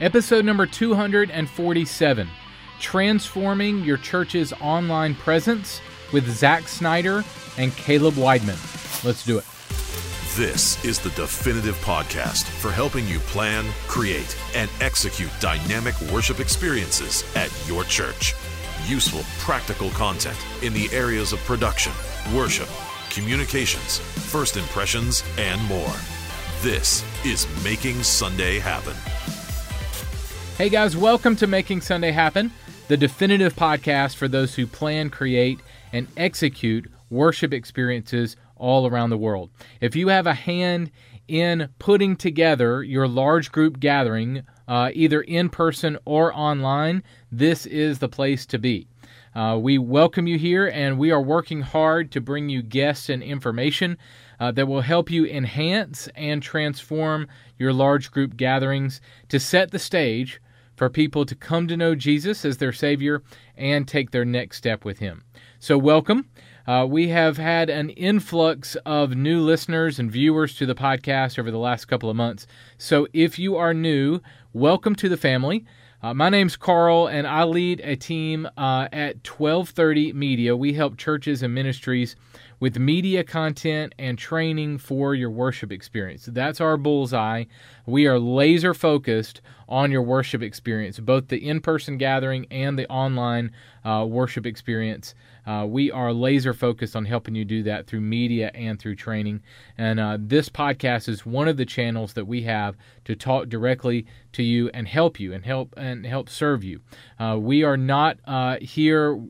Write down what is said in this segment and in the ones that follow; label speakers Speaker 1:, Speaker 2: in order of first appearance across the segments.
Speaker 1: Episode number 247 Transforming Your Church's Online Presence with Zach Snyder and Caleb Weidman. Let's do it.
Speaker 2: This is the definitive podcast for helping you plan, create, and execute dynamic worship experiences at your church. Useful, practical content in the areas of production, worship, communications, first impressions, and more. This is Making Sunday Happen.
Speaker 1: Hey guys, welcome to Making Sunday Happen, the definitive podcast for those who plan, create, and execute worship experiences all around the world. If you have a hand in putting together your large group gathering, uh, either in person or online, this is the place to be. Uh, we welcome you here, and we are working hard to bring you guests and information uh, that will help you enhance and transform your large group gatherings to set the stage for people to come to know Jesus as their Savior and take their next step with Him. So, welcome. Uh, we have had an influx of new listeners and viewers to the podcast over the last couple of months. So, if you are new, welcome to the family. Uh, my name's Carl, and I lead a team uh, at 1230 Media. We help churches and ministries with media content and training for your worship experience. That's our bullseye. We are laser focused on your worship experience, both the in person gathering and the online uh, worship experience. Uh, we are laser focused on helping you do that through media and through training. And uh, this podcast is one of the channels that we have to talk directly to you and help you and help and help serve you. Uh, we are not uh, here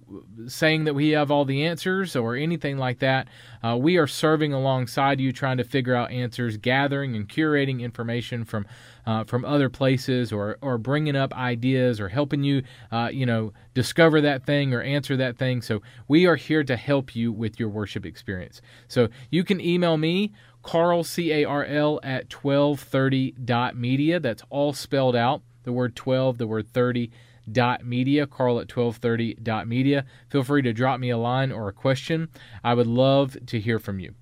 Speaker 1: saying that we have all the answers or anything like that. Uh, we are serving alongside you, trying to figure out answers, gathering and curating information from uh, from other places, or or bringing up ideas, or helping you, uh, you know, discover that thing or answer that thing. So we are here to help you with your worship experience. So you can email me. Carl, C A R L, at 1230.media. That's all spelled out. The word 12, the word 30 dot media. Carl at 1230 dot media. Feel free to drop me a line or a question. I would love to hear from you.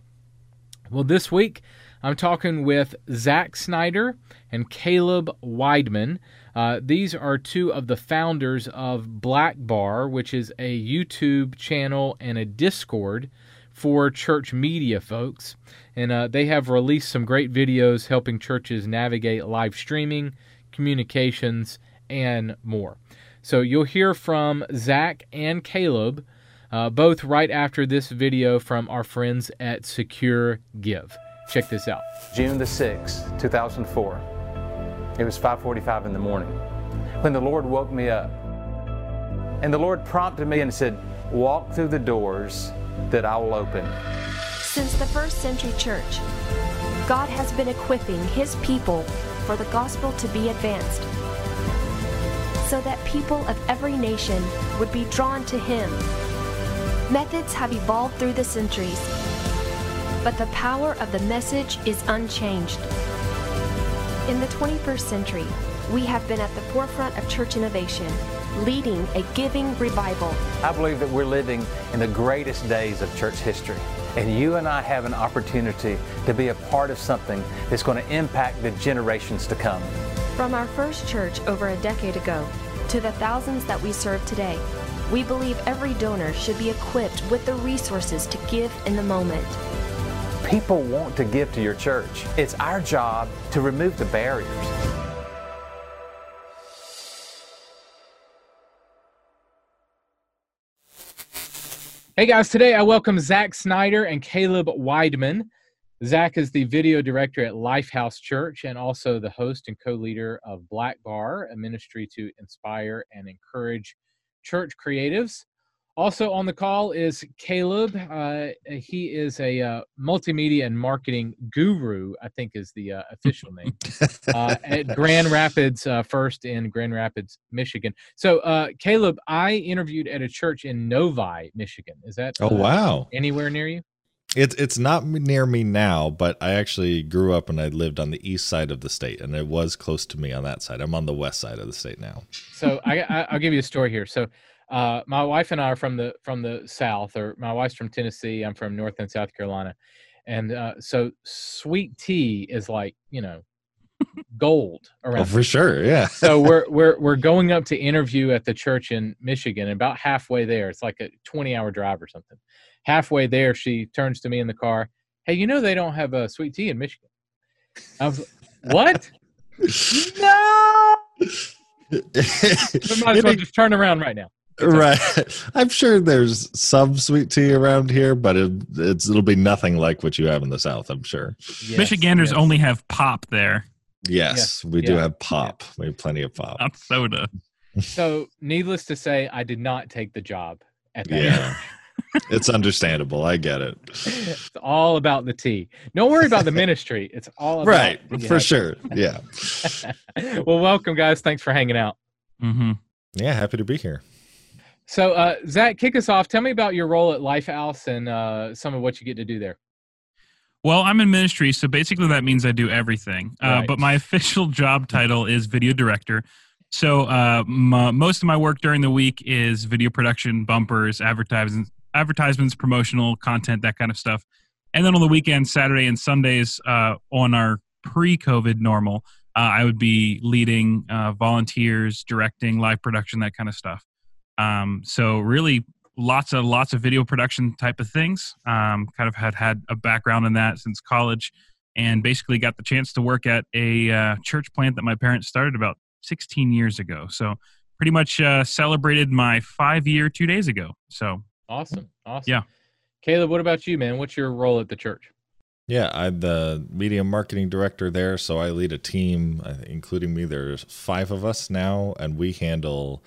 Speaker 1: Well this week i'm talking with zach snyder and caleb weidman. Uh, these are two of the founders of black bar which is a youtube channel and a discord for church media folks and uh, they have released some great videos helping churches navigate live streaming communications and more. So you'll hear from Zach and Caleb, uh, both right after this video from our friends at Secure Give. Check this out.
Speaker 3: June the 6th, 2004. It was 5:45 in the morning when the Lord woke me up. And the Lord prompted me and said, "Walk through the doors that I will open."
Speaker 4: Since the first century church, God has been equipping his people for the gospel to be advanced so that people of every nation would be drawn to him. Methods have evolved through the centuries, but the power of the message is unchanged. In the 21st century, we have been at the forefront of church innovation, leading a giving revival.
Speaker 3: I believe that we're living in the greatest days of church history. And you and I have an opportunity to be a part of something that's going to impact the generations to come.
Speaker 4: From our first church over a decade ago to the thousands that we serve today, we believe every donor should be equipped with the resources to give in the moment.
Speaker 3: People want to give to your church. It's our job to remove the barriers.
Speaker 1: Hey guys, today I welcome Zach Snyder and Caleb Weidman. Zach is the video director at Lifehouse Church and also the host and co leader of Black Bar, a ministry to inspire and encourage church creatives. Also on the call is Caleb. Uh, he is a uh, multimedia and marketing guru, I think is the uh, official name, uh, at Grand Rapids uh, First in Grand Rapids, Michigan. So, uh, Caleb, I interviewed at a church in Novi, Michigan. Is that
Speaker 5: oh wow
Speaker 1: anywhere near you?
Speaker 5: It's it's not near me now, but I actually grew up and I lived on the east side of the state, and it was close to me on that side. I'm on the west side of the state now.
Speaker 1: So I, I I'll give you a story here. So uh, my wife and I are from the from the South, or my wife's from Tennessee. I'm from North and South Carolina, and uh, so sweet tea is like you know gold around.
Speaker 5: Oh, for sure. Yeah.
Speaker 1: so we're we're we're going up to interview at the church in Michigan. And about halfway there, it's like a 20 hour drive or something. Halfway there, she turns to me in the car. Hey, you know they don't have a sweet tea in Michigan. I was what? no. We might as well just turn around right now.
Speaker 5: Right. I'm sure there's some sweet tea around here, but it, it's it'll be nothing like what you have in the South. I'm sure.
Speaker 1: Yes,
Speaker 6: Michiganders
Speaker 1: yes.
Speaker 6: only have pop there,
Speaker 5: Yes, we do have pop. We have plenty of pop.
Speaker 6: not soda.
Speaker 1: So, needless to say, I did not take the job at that.
Speaker 5: Yeah. it's understandable. I get it.
Speaker 1: it's all about the tea. Don't worry about the ministry. It's all about
Speaker 5: Right.
Speaker 1: yeah.
Speaker 5: For sure. Yeah.
Speaker 1: well, welcome, guys. Thanks for hanging out.
Speaker 6: hmm
Speaker 5: Yeah. Happy to be here.
Speaker 1: So, uh, Zach, kick us off. Tell me about your role at Lifehouse and uh, some of what you get to do there.
Speaker 6: Well, I'm in ministry, so basically that means I do everything. Uh,
Speaker 1: Right.
Speaker 6: but my official job title is video director. So uh, my, most of my work during the week is video production, bumpers, advertisements, advertisements, promotional content, that kind of stuff. And then on the weekends, Saturday and Sundays, uh, on our pre-COVID normal, uh, I would be leading uh, volunteers, directing, live production, that kind of stuff. Um, so really, lots of lots of video production type of things. Um, kind of had had a background in that since college, and basically got the chance to work at a uh, church plant that my parents started about 16 years ago. So pretty much uh, celebrated my five year two days ago. So
Speaker 1: Awesome. Awesome.
Speaker 6: Yeah.
Speaker 1: Caleb, what about you, man? What's your role at the church?
Speaker 5: Yeah, I'm the media marketing director there, so I lead a team, uh, including me. There's five of us now, and we handle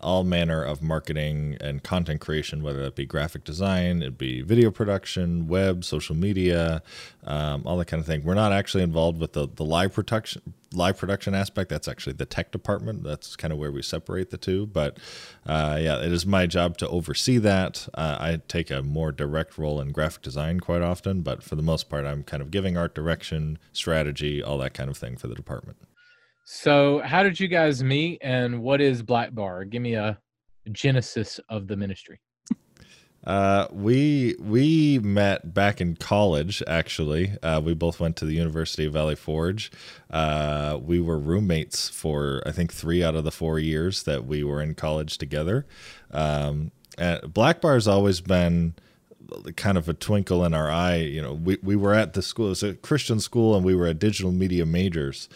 Speaker 5: all manner of marketing and content creation, whether that be graphic design, it'd be video production, web, social media, um, all that kind of thing. We're not actually involved with the, the live production live production aspect. That's actually the tech department. That's kind of where we separate the two. But uh, yeah, it is my job to oversee that. Uh, I take a more direct role in graphic design quite often, but for the most part, I'm kind of giving art direction, strategy, all that kind of thing for the department.
Speaker 1: So, how did you guys meet, and what is Black Bar? Give me a genesis of the ministry.
Speaker 5: Uh, we we met back in college. Actually, uh, we both went to the University of Valley Forge. Uh, we were roommates for I think three out of the four years that we were in college together. Um, Black Bar has always been kind of a twinkle in our eye. You know, we, we were at the school, it's a Christian school, and we were at digital media majors.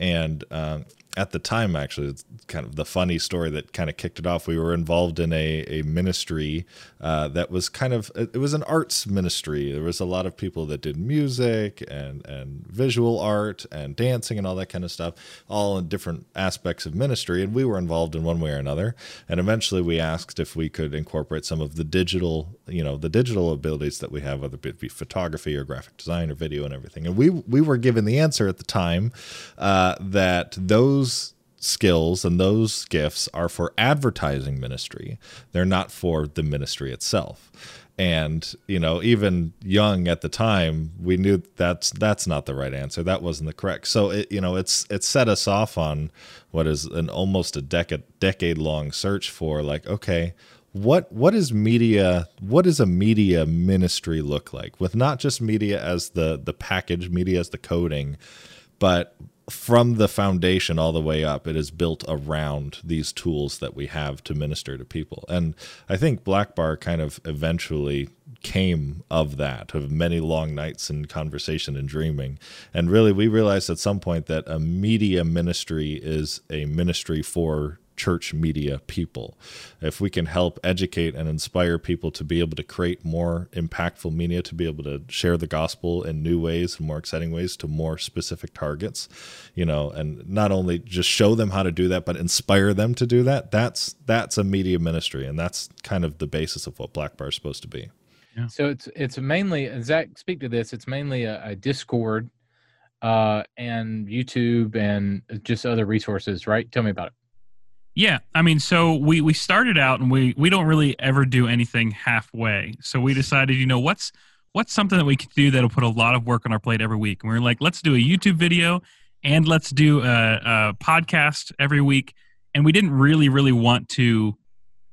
Speaker 5: And um, at the time, actually, it's kind of the funny story that kind of kicked it off. We were involved in a, a ministry uh, that was kind of, it was an arts ministry. There was a lot of people that did music and, and visual art and dancing and all that kind of stuff, all in different aspects of ministry. And we were involved in one way or another. And eventually we asked if we could incorporate some of the digital, you know, the digital abilities that we have, whether it be photography or graphic design or video and everything. And we, we were given the answer at the time uh, that those skills and those gifts are for advertising ministry. They're not for the ministry itself. And you know, even young at the time, we knew that's that's not the right answer. That wasn't the correct. So it you know, it's it set us off on what is an almost a decade decade long search for like, okay, what what is media what does a media ministry look like with not just media as the the package media as the coding but from the foundation all the way up, it is built around these tools that we have to minister to people. And I think Black Bar kind of eventually came of that, of many long nights and conversation and dreaming. And really, we realized at some point that a media ministry is a ministry for church media people. If we can help educate and inspire people to be able to create more impactful media, to be able to share the gospel in new ways and more exciting ways to more specific targets, you know, and not only just show them how to do that, but inspire them to do that, that's that's a media ministry. And that's kind of the basis of what Black Bar is supposed to be.
Speaker 1: So it's it's mainly and Zach speak to this. It's mainly a, a Discord, uh, and YouTube and just other resources, right? Tell me about it.
Speaker 6: Yeah, I mean, so we we started out and we we don't really ever do anything halfway. So we decided, you know, what's what's something that we could do that'll put a lot of work on our plate every week. And we are like, let's do a YouTube video and let's do a, a podcast every week. And we didn't really really want to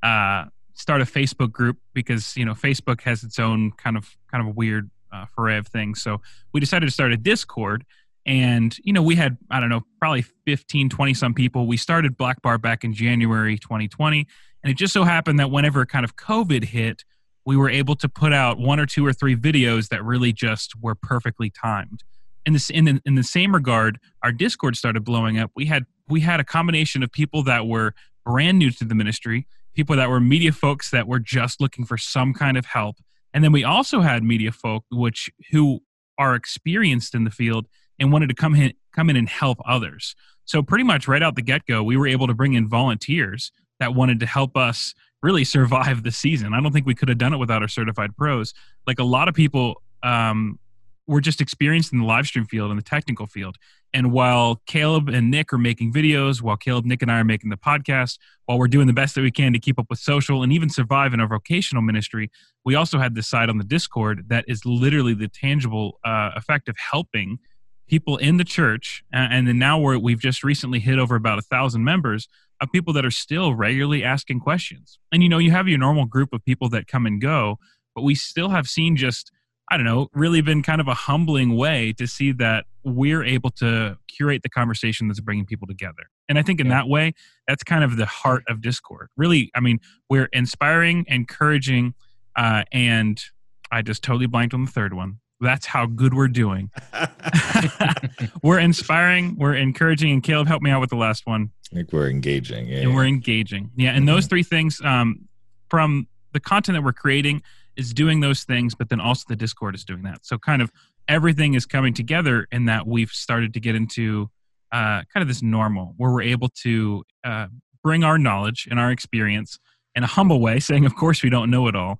Speaker 6: uh, start a Facebook group because you know Facebook has its own kind of kind of weird uh, of things. So we decided to start a Discord. And, you know, we had, I don't know, probably 15, 20 some people. We started Black Bar back in January 2020. And it just so happened that whenever kind of COVID hit, we were able to put out one or two or three videos that really just were perfectly timed. In this, in the, in the same regard, our Discord started blowing up. We had we had a combination of people that were brand new to the ministry, people that were media folks that were just looking for some kind of help, and then we also had media folk which who are experienced in the field and wanted to come in come in and help others. So pretty much right out the get go, we were able to bring in volunteers that wanted to help us really survive the season. I don't think we could have done it without our certified pros. Like a lot of people um, were just experienced in the live stream field and the technical field. And while Caleb and Nick are making videos, while Caleb, Nick, and I are making the podcast, while we're doing the best that we can to keep up with social and even survive in our vocational ministry, we also had this side on the Discord that is literally the tangible uh, effect of helping people in the church. And then now we're, we've just recently hit over about a thousand members of people that are still regularly asking questions. And you know, you have your normal group of people that come and go, but we still have seen just I don't know, really been kind of a humbling way to see that we're able to curate the conversation that's bringing people together. And I think in yeah. that way, that's kind of the heart of Discord. Really, I mean, we're inspiring, encouraging, uh, and I just totally blanked on the third one. That's how good we're doing. we're inspiring, we're encouraging, and Caleb, help me out with the last one.
Speaker 5: I think we're engaging.
Speaker 6: Yeah, and we're engaging. Yeah, and mm-hmm. those three things um, from the content that we're creating is doing those things, but then also the Discord is doing that. So kind of everything is coming together in that we've started to get into uh, kind of this normal where we're able to uh, bring our knowledge and our experience in a humble way, saying, of course, we don't know it all,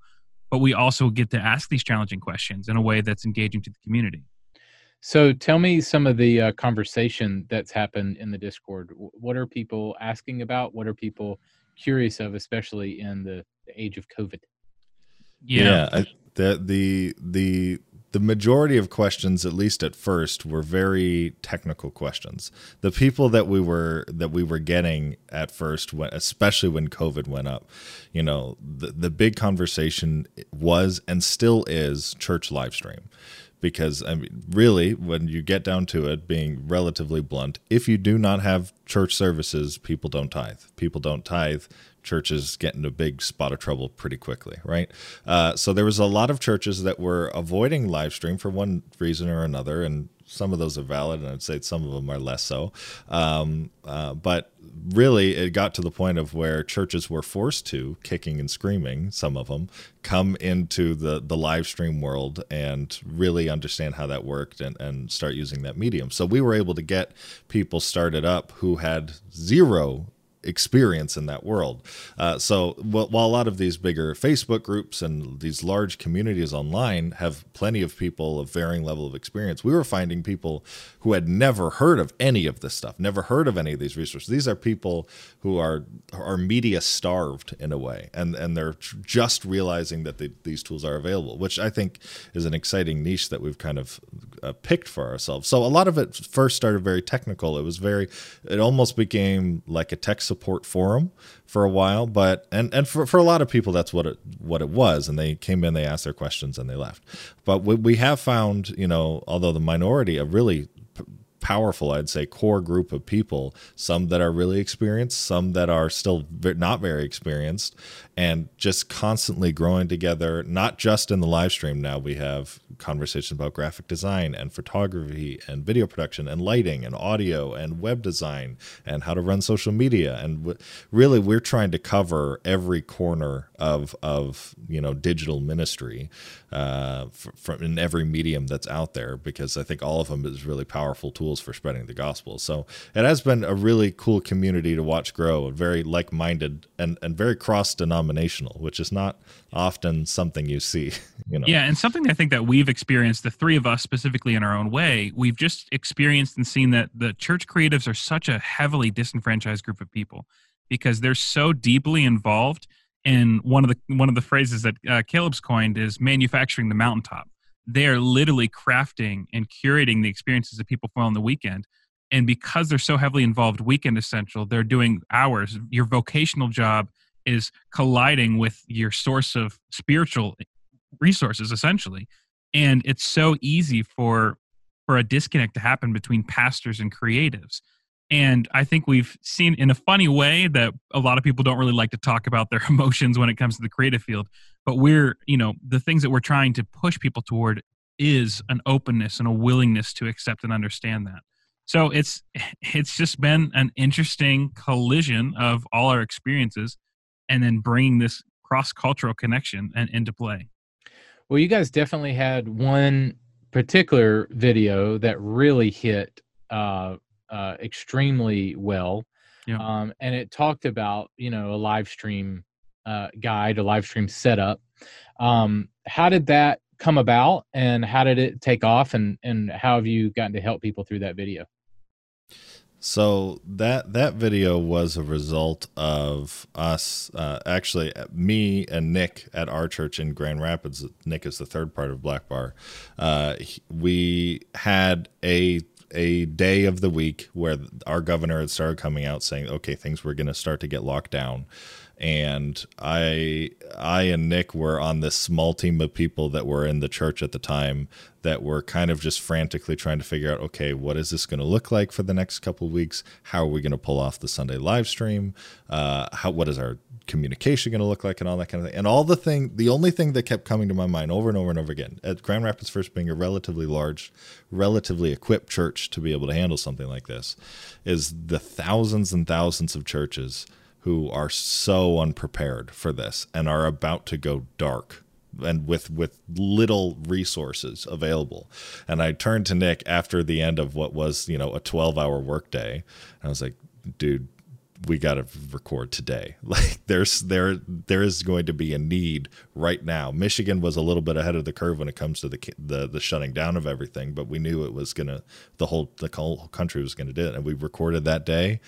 Speaker 6: but we also get to ask these challenging questions in a way that's engaging to the community.
Speaker 1: So tell me some of the uh, conversation that's happened in the Discord. What are people asking about? What are people curious of, especially in the, the age of COVID?
Speaker 5: Yeah, yeah I, the the the the majority of questions at least at first were very technical questions the people that we were that we were getting at first when, especially when covid went up you know the, the big conversation was and still is church live stream because I mean, really, when you get down to it, being relatively blunt, if you do not have church services, people don't tithe. People don't tithe. Churches get into a big spot of trouble pretty quickly, right? Uh, so there was a lot of churches that were avoiding live stream for one reason or another, and some of those are valid, and I'd say some of them are less so. Um, uh, but really, it got to the point of where churches were forced to, kicking and screaming, some of them, come into the, the live stream world and really understand how that worked and, and start using that medium. So we were able to get people started up who had zero experience in that world. Uh, so while a lot of these bigger Facebook groups and these large communities online have plenty of people of varying level of experience, we were finding people who had never heard of any of this stuff, never heard of any of these resources. These are people who are are media starved in a way, and and they're just realizing that these tools are available, which I think is an exciting niche that we've kind of uh, picked for ourselves. So a lot of it first started very technical. It was very, it almost became like a tech support forum for a while, but and and for, for a lot of people that's what it what it was, and they came in, they asked their questions, and they left. But we, we have found, you know, although the minority, a really powerful, I'd say, core group of people. Some that are really experienced, some that are still not very experienced, and just constantly growing together. Not just in the live stream. Now we have conversations about graphic design and photography and video production and lighting and audio and web design and how to run social media. And really, we're trying to cover every corner of of you know digital ministry uh, from in every medium that's out there because I think all of them is really powerful tools for spreading the gospel. So it has been a really cool community to watch grow, very like minded and and very cross denominational, which is not often something you see. You know.
Speaker 6: Yeah, and something I think that we've experienced, the three of us specifically in our own way, we've just experienced and seen that the church creatives are such a heavily disenfranchised group of people because they're so deeply involved in one of the one of the phrases that uh, Caleb's coined is manufacturing the mountaintop. They are literally crafting and curating the experiences that people feel on the weekend. And because they're so heavily involved, weekend essential, they're doing hours. Your vocational job is colliding with your source of spiritual resources essentially and it's so easy for for a disconnect to happen between pastors and creatives. And I think we've seen in a funny way that a lot of people don't really like to talk about their emotions when it comes to the creative field. But we're, you know, the things that we're trying to push people toward is an openness and a willingness to accept and understand that. So it's it's just been an interesting collision of all our experiences and then bringing this cross cultural connection and into play.
Speaker 1: Well, you guys definitely had one particular video that really hit uh, uh, extremely well.
Speaker 6: Yeah.
Speaker 1: Um, and it talked about, you know, a live stream uh, guide, a live stream setup. Um, how did that come about and how did it take off and, and how have you gotten to help people through that video?
Speaker 5: So that that video was a result of us uh, actually me and Nick at our church in Grand Rapids. Nick is the third part of Black Bar. Uh, we had a a day of the week where our governor had started coming out saying, "Okay, things were going to start to get locked down." And I I and Nick were on this small team of people that were in the church at the time that were kind of just frantically trying to figure out okay what is this going to look like for the next couple weeks? How are we going to pull off the Sunday live stream? Uh, how what is our communication going to look like and all that kind of thing? And all the thing the only thing that kept coming to my mind over and over and over again at Grand Rapids First being a relatively large relatively equipped church to be able to handle something like this is the thousands and thousands of churches who are so unprepared for this and are about to go dark and with with little resources available and i turned to nick after the end of what was you know a 12 hour workday and i was like dude we got to record today. Like there's there there is going to be a need right now. Michigan was a little bit ahead of the curve when it comes to the the, the shutting down of everything, but we knew it was gonna the whole the whole country was gonna do it, and we recorded that day,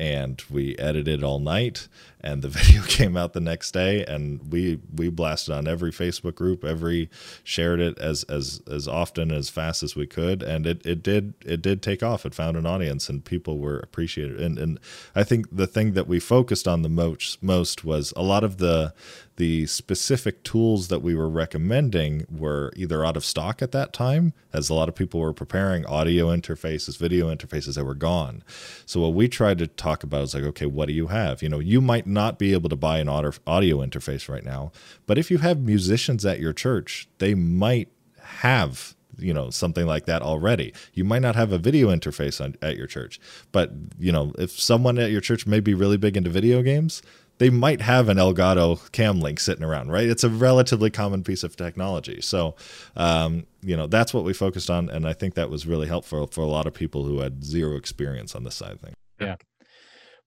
Speaker 5: and we edited all night, and the video came out the next day, and we we blasted on every Facebook group, every shared it as as as often as fast as we could, and it it did it did take off. It found an audience, and people were appreciated, and and I think the thing that we focused on the most most was a lot of the the specific tools that we were recommending were either out of stock at that time, as a lot of people were preparing audio interfaces, video interfaces that were gone. So what we tried to talk about is like, okay, what do you have? You know, you might not be able to buy an audio interface right now, but if you have musicians at your church, they might have you know something like that already you might not have a video interface on, at your church but you know if someone at your church may be really big into video games they might have an Elgato Cam Link sitting around, right? It's a relatively common piece of technology. So, um, you know, that's what we focused on, and I think that was really helpful for a lot of people who had zero experience on this side of things.
Speaker 1: Yeah.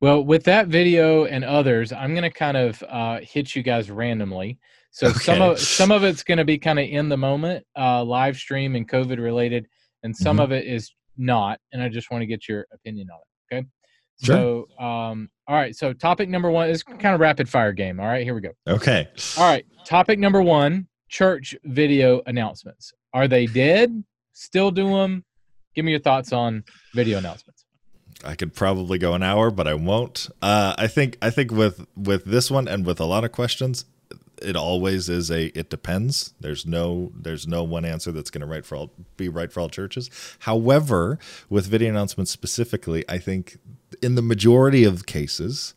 Speaker 1: Well, with that video and others, I'm going to kind of uh, hit you guys randomly. So okay. some of some of it's going to be kind of in the moment, uh, live stream and COVID related, and some mm-hmm. of it is not. And I just want to get your opinion on it. Okay. Sure. So, um, all right. So, topic number one is kind of rapid fire game. All right, here we go.
Speaker 5: Okay.
Speaker 1: All right. Topic number one: church video announcements. Are they dead? Still do them? Give me your thoughts on video announcements.
Speaker 5: I could probably go an hour, but I won't. Uh, I think I think with with this one and with a lot of questions, it always is a it depends there's no there's no one answer that's going to right for all be right for all churches however with video announcements specifically i think in the majority of cases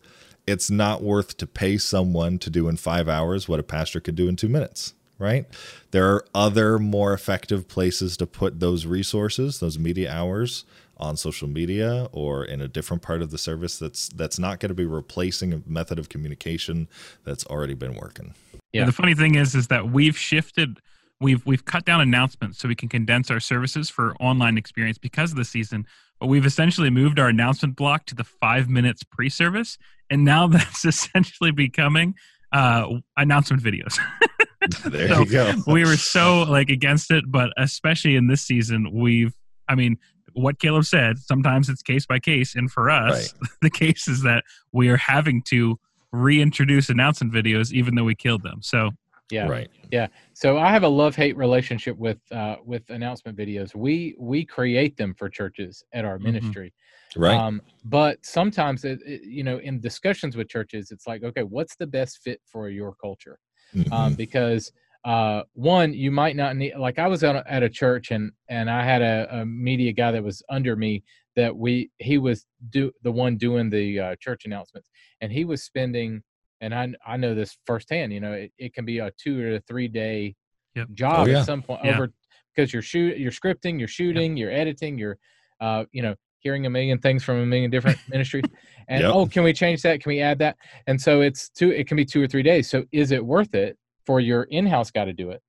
Speaker 5: it's not worth to pay someone to do in 5 hours what a pastor could do in 2 minutes right there are other more effective places to put those resources those media hours on social media or in a different part of the service that's that's not going to be replacing a method of communication that's already been working.
Speaker 6: Yeah. And the funny thing is is that we've shifted we've we've cut down announcements so we can condense our services for online experience because of the season but we've essentially moved our announcement block to the five minutes pre-service and now that's essentially becoming uh, announcement videos
Speaker 5: there so you go
Speaker 6: we were so like against it but especially in this season we've i mean what Caleb said, sometimes it's case by case. And for us, right. the case is that we are having to reintroduce announcement videos even though we killed them. So
Speaker 1: yeah.
Speaker 5: Right.
Speaker 1: Yeah. So i have a love hate relationship with uh with announcement videos. We we create them for churches at our mm-hmm. ministry.
Speaker 5: Right. Um
Speaker 1: but sometimes it, it, you know in discussions with churches it's like okay what's the best fit for your culture? Um, mm-hmm. um because uh, one you might not need like i was at a, at a church and and i had a, a, media guy that was under me that we he was do the one doing the uh, church announcements. And he was spending and i i know this firsthand you know it, it can be a two or a three day
Speaker 6: yep.
Speaker 1: job
Speaker 5: oh, yeah.
Speaker 1: at some point
Speaker 6: yeah.
Speaker 1: over because you're shoot you're scripting you're shooting yep. you're editing you're uh you know hearing a million things from a million different ministries and yep. oh can we change that can we add that and so it's two it can be two or three days so is it worth it for your in-house guy to do it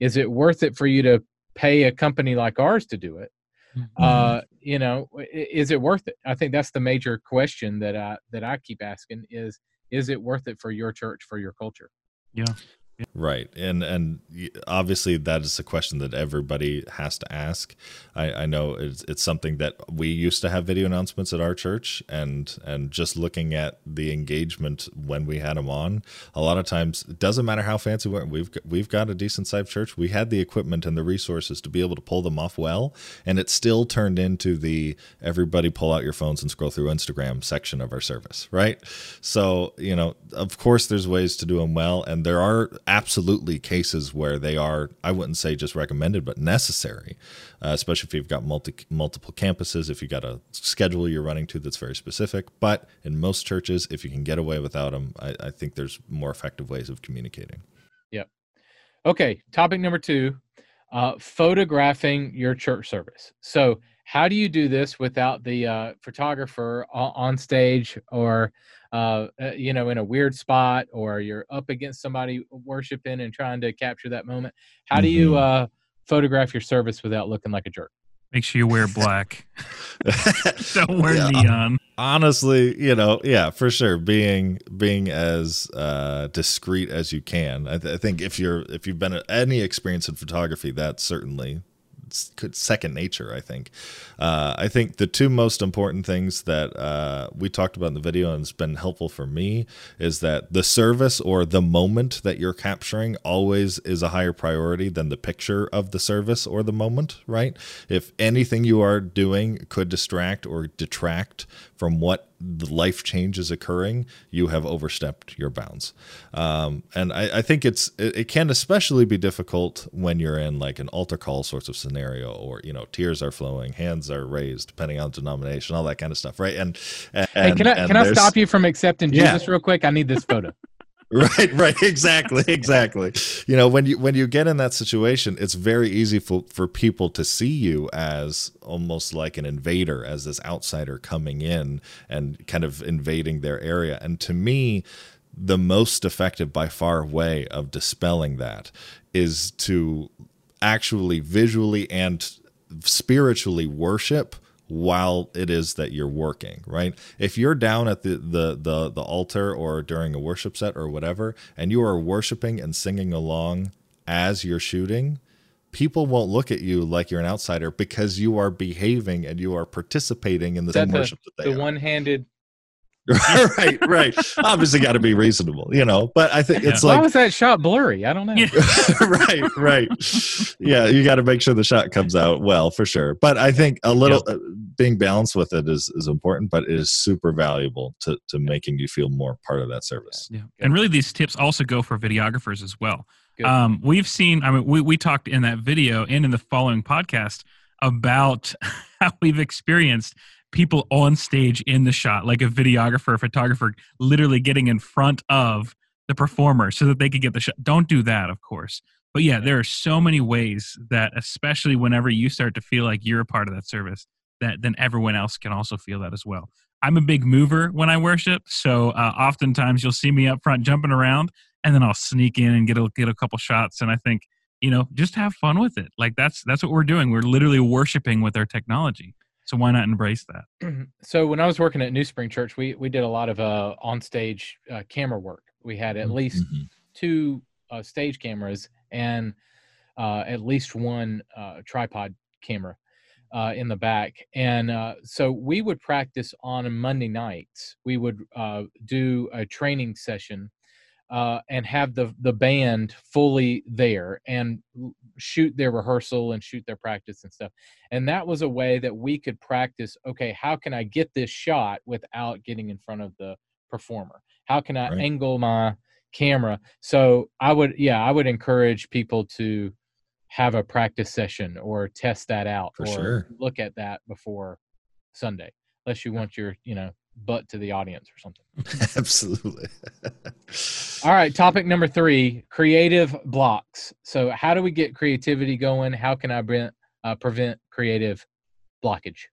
Speaker 1: is it worth it for you to pay a company like ours to do it mm-hmm. uh you know is it worth it i think that's the major question that i that i keep asking is is it worth it for your church for your culture?
Speaker 6: Yeah
Speaker 5: Right. And and obviously that is a question that everybody has to ask. I, I know it's it's something that we used to have video announcements at our church and and just looking at the engagement when we had them on, a lot of times it doesn't matter how fancy we are, we've we've got a decent sized church. We had the equipment and the resources to be able to pull them off well, and it still turned into the everybody pull out your phones and scroll through Instagram section of our service, right? So, you know, of course there's ways to do them well and there are absolutely cases where they are i wouldn't say just recommended but necessary uh, especially if you've got multi, multiple campuses if you've got a schedule you're running to that's very specific. But in most churches if you can get away without them i, I think there's more effective ways of communicating.
Speaker 1: Yep. Okay topic number two uh, photographing your church service. So how do you do this without the uh, photographer on stage or uh, uh, you know, in a weird spot or you're up against somebody worshiping and trying to capture that moment. How mm-hmm. do you mm-hmm. uh, photograph your service without looking like a jerk?
Speaker 6: Make sure you wear black. Don't wear yeah. neon.
Speaker 5: Honestly, you know, yeah, for sure. Being being as uh, discreet as you can. I, th- I think if you're if you've been at any experience in photography, that's certainly second nature. I think. Uh, I think the two most important things that uh, we talked about in the video and it's been helpful for me is that the service or the moment that you're capturing always is a higher priority than the picture of the service or the moment. Right? If anything you are doing could distract or detract from what the life change is occurring, you have overstepped your bounds. Um, and I, I, think it's it, it, can especially be difficult when you're in like an altar call sorts of scenario, or you know, tears are flowing, hands are raised, depending on denomination, all that kind of stuff, right? And, and
Speaker 1: hey, can I can I stop you from accepting Jesus yeah. real quick? I need this photo.
Speaker 5: right right. Exactly exactly. You know when you when you get in that situation it's very easy for for people to see you as almost like an invader as this outsider coming in and kind of invading their area. And to me the most effective by far way of dispelling that is to actually visually and spiritually worship while it is that you're working, right? If you're down at the, the the the altar or during a worship set or whatever, and you are worshiping and singing along as you're shooting, people won't look at you like you're an outsider because you are behaving and you are participating in the worship that
Speaker 1: they
Speaker 5: the
Speaker 1: one-handed
Speaker 5: right, right. Obviously, got to be reasonable, you know. But I think it's
Speaker 1: yeah.
Speaker 5: like
Speaker 1: why was that shot blurry? I don't know.
Speaker 5: right, right. Yeah, you got to make sure the shot comes out well for sure. But I think a little uh, being balanced with it is is important, but it is super valuable to to making you feel more part of that service.
Speaker 6: Yeah, and really, these tips also go for videographers as well. Um, we've seen. I mean, we we talked in that video and in the following podcast about how we've experienced people on stage in the shot, like a videographer, a photographer, literally getting in front of the performer so that they could get the shot. Don't do that, of course. But yeah, there are so many ways that, especially whenever you start to feel like you're a part of that service, that then everyone else can also feel that as well. I'm a big mover when I worship, so uh, oftentimes you'll see me up front jumping around, and then I'll sneak in and get a get a couple shots. And I think you know, just have fun with it. Like that's that's what we're doing. We're literally worshiping with our technology. So why not embrace that?
Speaker 1: so when I was working at New Spring Church, we we did a lot of uh, on stage uh, camera work. We had at least mm-hmm. two uh, stage cameras and uh, at least one uh, tripod camera uh, in the back. And so we would practice on Monday nights. We would do a training session uh, and have the the band fully there and shoot their rehearsal and shoot their practice and stuff. And that was a way that we could practice. Okay, how can I get this shot without getting in front of the performer? How can I right. angle my camera. So I would, yeah, I would encourage people to have a practice session or test that out
Speaker 5: For
Speaker 1: or
Speaker 5: sure.
Speaker 1: look at that before Sunday, unless you want your, you know, butt to the audience or something.
Speaker 5: Absolutely.
Speaker 1: All right, topic number three: creative blocks. So, how do we get creativity going? How can I bre- uh, prevent creative blockage?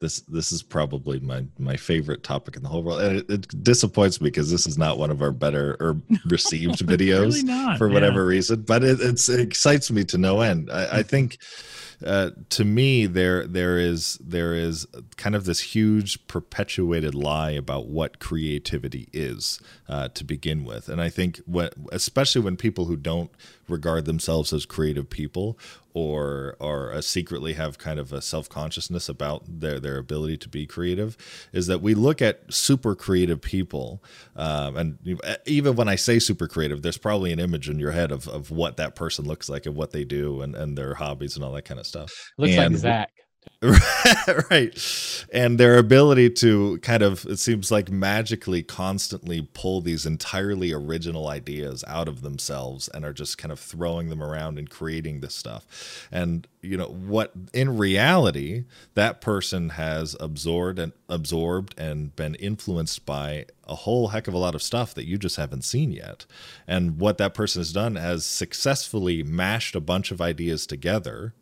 Speaker 5: This this is probably my my favorite topic in the whole world. And it, it disappoints me because this is not one of our better or received videos
Speaker 6: Really not,
Speaker 5: for
Speaker 6: yeah.
Speaker 5: whatever reason but it, it's, it excites me to no end. I, I think uh, to me there there is there is kind of this huge perpetuated lie about what creativity is uh, to begin with. And i think what especially when people who don't regard themselves as creative people or or uh, secretly have kind of a self-consciousness about their their ability to be creative is that we look at super creative people um, and even when i say super creative there's probably an image in your head of, of what that person looks like and what they do and, and their hobbies and all that kind of stuff
Speaker 1: Looks
Speaker 5: And-
Speaker 1: like Zach.
Speaker 5: right. And their ability to kind of it seems like magically constantly pull these entirely original ideas out of themselves and are just kind of throwing them around and creating this stuff. And you know what in reality that person has absorbed and absorbed and been influenced by a whole heck of a lot of stuff that you just haven't seen yet. And what that person has done has successfully mashed a bunch of ideas together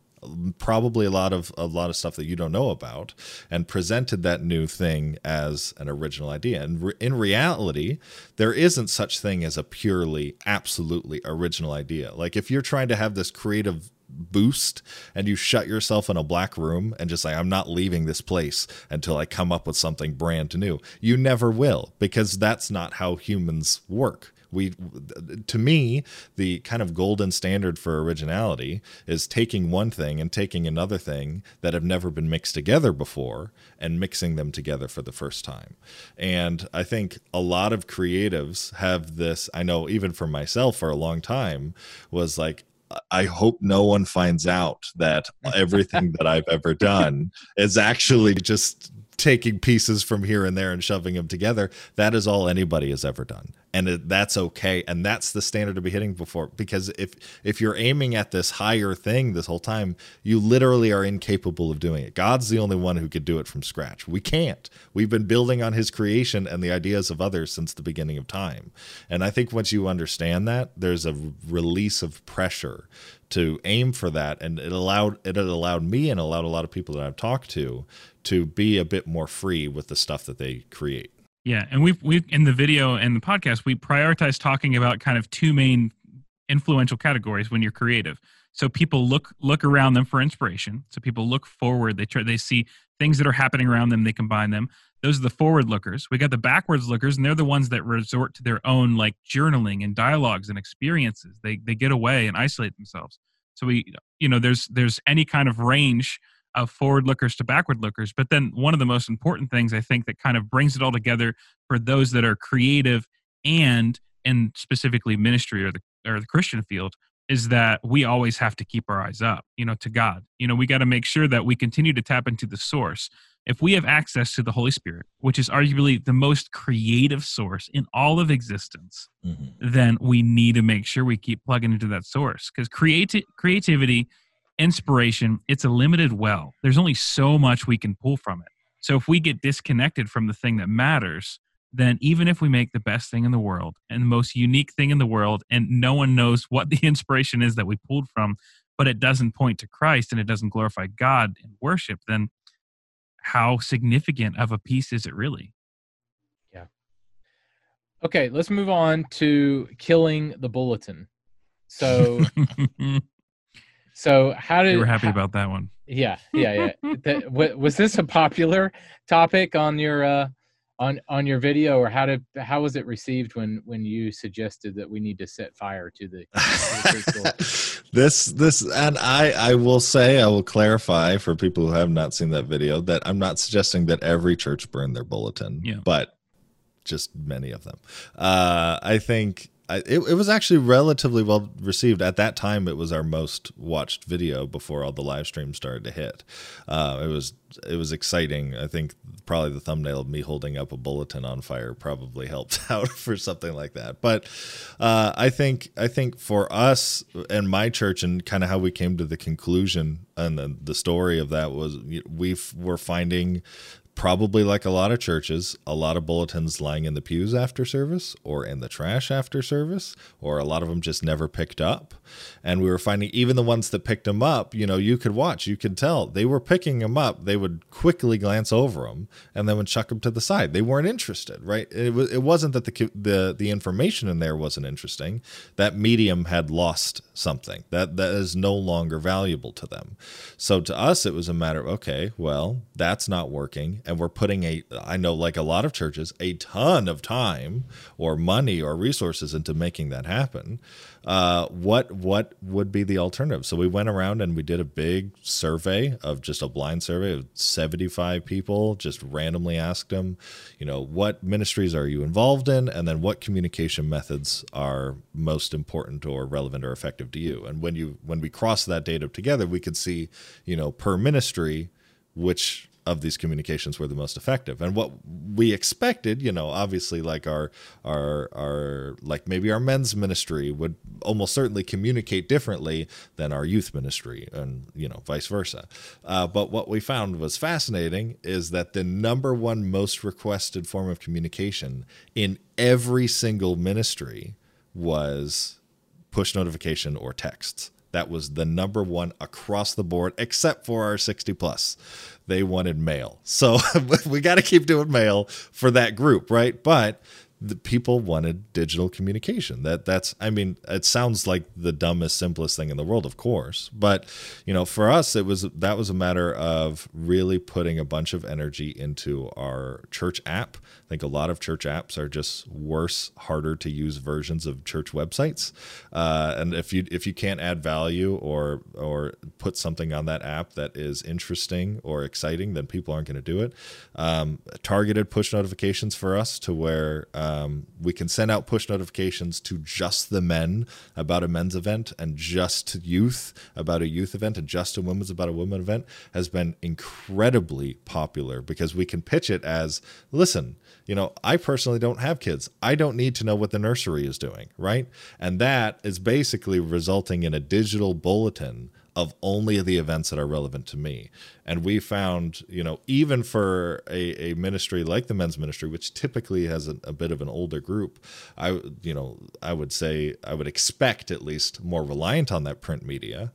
Speaker 5: probably a lot of a lot of stuff that you don't know about and presented that new thing as an original idea. And re- in reality there isn't such thing as a purely absolutely original idea. Like if you're trying to have this creative boost and you shut yourself in a black room and just say I'm not leaving this place until I come up with something brand new you never will because that's not how humans work we to me the kind of golden standard for originality is taking one thing and taking another thing that have never been mixed together before and mixing them together for the first time and i think a lot of creatives have this i know even for myself for a long time was like I hope no one finds out that everything that I've ever done is actually just taking pieces from here and there and shoving them together. That is all anybody has ever done. And it, that's okay. And that's the standard to be hitting before because if if you're aiming at this higher thing this whole time, you literally are incapable of doing it. God's the only one who could do it from scratch. We can't. We've been building on his creation and the ideas of others since the beginning of time. And I think once you understand that, there's a release of pressure to aim for that and it allowed it allowed me and allowed a lot of people that I've talked to to be a bit more free with the stuff that they create.
Speaker 6: Yeah, and we've we in the video and the podcast we prioritize talking about kind of two main influential categories when you're creative. So people look look around them for inspiration. So people look forward. They try they see things that are happening around them. They combine them. Those are the forward lookers. We got the backwards lookers, and they're the ones that resort to their own like journaling and dialogues and experiences. They they get away and isolate themselves. So we you know there's there's any kind of range of forward lookers to backward lookers. But then one of the most important things I think that kind of brings it all together for those that are creative and and specifically ministry or the or the Christian field is that we always have to keep our eyes up, you know, to God. You know, we got to make sure that we continue to tap into the source. If we have access to the Holy Spirit, which is arguably the most creative source in all of existence, mm-hmm. then we need to make sure we keep plugging into that source because creati- creativity inspiration it's a limited well there's only so much we can pull from it so if we get disconnected from the thing that matters then even if we make the best thing in the world and the most unique thing in the world and no one knows what the inspiration is that we pulled from but it doesn't point to christ and it doesn't glorify god in worship then how significant of a piece is it really Yeah.
Speaker 1: Okay, let's move on to killing the bulletin. So, so how did
Speaker 6: you were happy
Speaker 1: how-
Speaker 6: about that one
Speaker 1: Yeah, yeah, yeah. That- wa- was this a popular topic on your uh, on on your video, or how did how was it received when when you suggested that we need to set fire to the? to the
Speaker 5: this this and I I will say I will clarify for people who have not seen that video that I'm not suggesting that every church burn their bulletin,
Speaker 6: Yeah.
Speaker 5: but just many of them. Uh, I think It, it was actually relatively well received at that time. It was our most watched video before all the live streams started to hit. Uh, it was it was exciting. I think probably the thumbnail of me holding up a bulletin on fire probably helped out for something like that. But uh, I think I think for us and my church and kind of how we came to the conclusion and the, the story of that was we were finding probably like a lot of churches, a lot of bulletins lying in the pews after service or in the trash after service, or a lot of them just never picked up. And we were finding even the ones that picked them up, you know, you could watch, you could tell they were picking them up. They would quickly glance over them and then would chuck them to the side. They weren't interested, right? It, was, it wasn't that the, the, the information in there wasn't interesting. That medium had lost something that, that is no longer valuable to them. So to us, it was a matter of, okay, well, that's not working and we're putting a i know like a lot of churches a ton of time or money or resources into making that happen. Uh, what what would be the alternative? So we went around and we did a big survey of just a blind survey of 75 people just randomly asked them you know what ministries are you involved in? And then what communication methods are most important or relevant or effective to you? And when you when we cross that data together we could see you know per ministry which of these communications were the most effective. And what we expected you know obviously like our our our like maybe our men's ministry would almost certainly communicate differently than our youth ministry and you know vice versa. Uh, but what we found was fascinating is that the number one most requested form of communication in every single ministry was push notification or texts. That was the number one across the board, except for our 60 plus. They wanted mail. So we got to keep doing mail for that group, right? But the people wanted digital communication. That that's I mean, it sounds like the dumbest, simplest thing in the world, of course. But you know, for us, it was that was a matter of really putting a bunch of energy into our church app. Think a lot of church apps are just worse, harder to use versions of church websites. Uh, and if you if you can't add value or or put something on that app that is interesting or exciting, then people aren't going to do it. Um, targeted push notifications for us to where um, we can send out push notifications to just the men about a men's event and just youth about a youth event and just to women's about a women event has been incredibly popular because we can pitch it as listen, you know, I personally don't have kids. I don't need to know what the nursery is doing, right? And that is basically resulting in a digital bulletin of only the events that are relevant to me. And we found, you know, even for a, a ministry like the men's ministry, which typically has a, a, bit of an older group, I, you know, I would say I would expect at least more reliant on that print media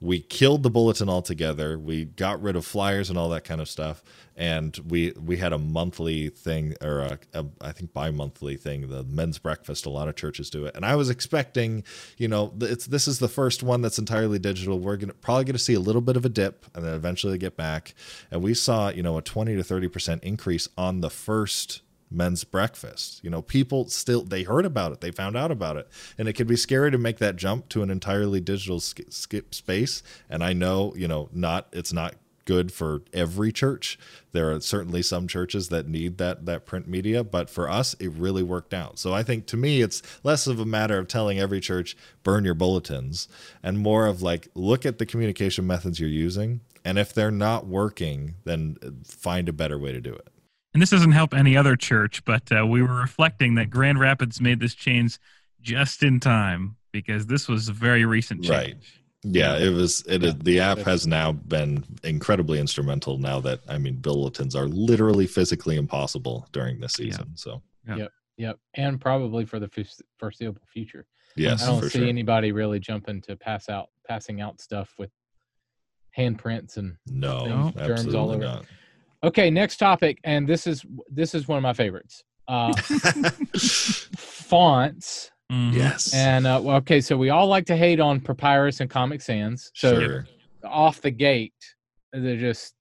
Speaker 5: we killed the bulletin altogether. We got rid of flyers and all that kind of stuff, and we we had a monthly thing or a, a, I think bi-monthly thing. The men's breakfast. A lot of churches do it, and I was expecting, you know, it's this is the first one that's entirely digital. We're gonna probably going to see a little bit of a dip, and then eventually get back. And we saw, you know, a twenty to thirty percent increase on the first men's breakfast. You know, people still they heard about it, they found out about it, and it can be scary to make that jump to an entirely digital skip space. And I know, you know, not it's not good for every church. There are certainly some churches that need that that print media, but for us it really worked out. So I think to me it's less of a matter of telling every church burn your bulletins and more of like look at the communication methods you're using and if they're not working then uh, find a better way to do it
Speaker 6: and this doesn't help any other church, but uh, we were reflecting that Grand Rapids made this change just in time because this was a very recent change. Right.
Speaker 5: Yeah, it was. It yeah. the app has now been incredibly instrumental. Now that I mean, bulletins are literally physically impossible during this season. Yeah. So.
Speaker 1: Yeah. Yep. Yep. And probably for the foreseeable future.
Speaker 5: Yes.
Speaker 1: I don't see
Speaker 5: sure.
Speaker 1: anybody really jumping to pass out, passing out stuff with handprints and
Speaker 5: no germs all over. Not.
Speaker 1: Okay, next topic, and this is this is one of my favorites. Uh, fonts.
Speaker 5: Mm-hmm. Yes.
Speaker 1: And uh, okay, so we all like to hate on Papyrus and Comic Sans. So sure. off the gate, they're just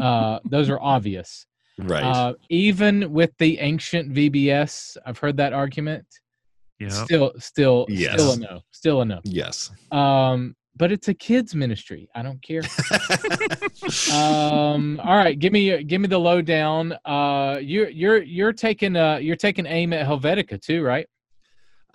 Speaker 1: uh, those are obvious.
Speaker 5: Right. Uh,
Speaker 1: even with the ancient VBS, I've heard that argument.
Speaker 6: Yeah.
Speaker 1: Still, still,
Speaker 5: yes.
Speaker 1: still a no. Still a no.
Speaker 5: Yes.
Speaker 1: Um, but it's a kids ministry. I don't care. um, all right, give me give me the lowdown. Uh, you're you're you're taking uh you're taking aim at Helvetica too, right?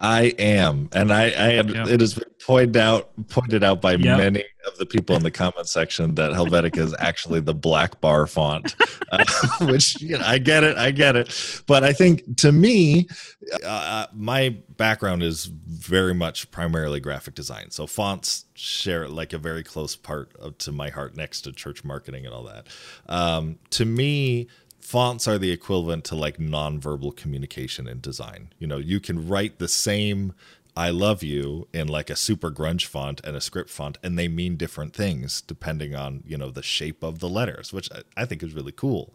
Speaker 5: I am, and I, I am.
Speaker 6: Yep.
Speaker 5: It has been pointed out pointed out by
Speaker 6: Yep.
Speaker 5: many of the people in the comment section that Helvetica is actually the Blackbar font, uh, which you know, I get it, I get it. But I think to me, uh, my background is very much primarily graphic design, so fonts share like a very close part of, to my heart, next to church marketing and all that. Um, to me, fonts are the equivalent to like nonverbal communication in design. You know, you can write the same I love you in like a super grunge font and a script font, and they mean different things depending on, you know, the shape of the letters, which I, think is really cool.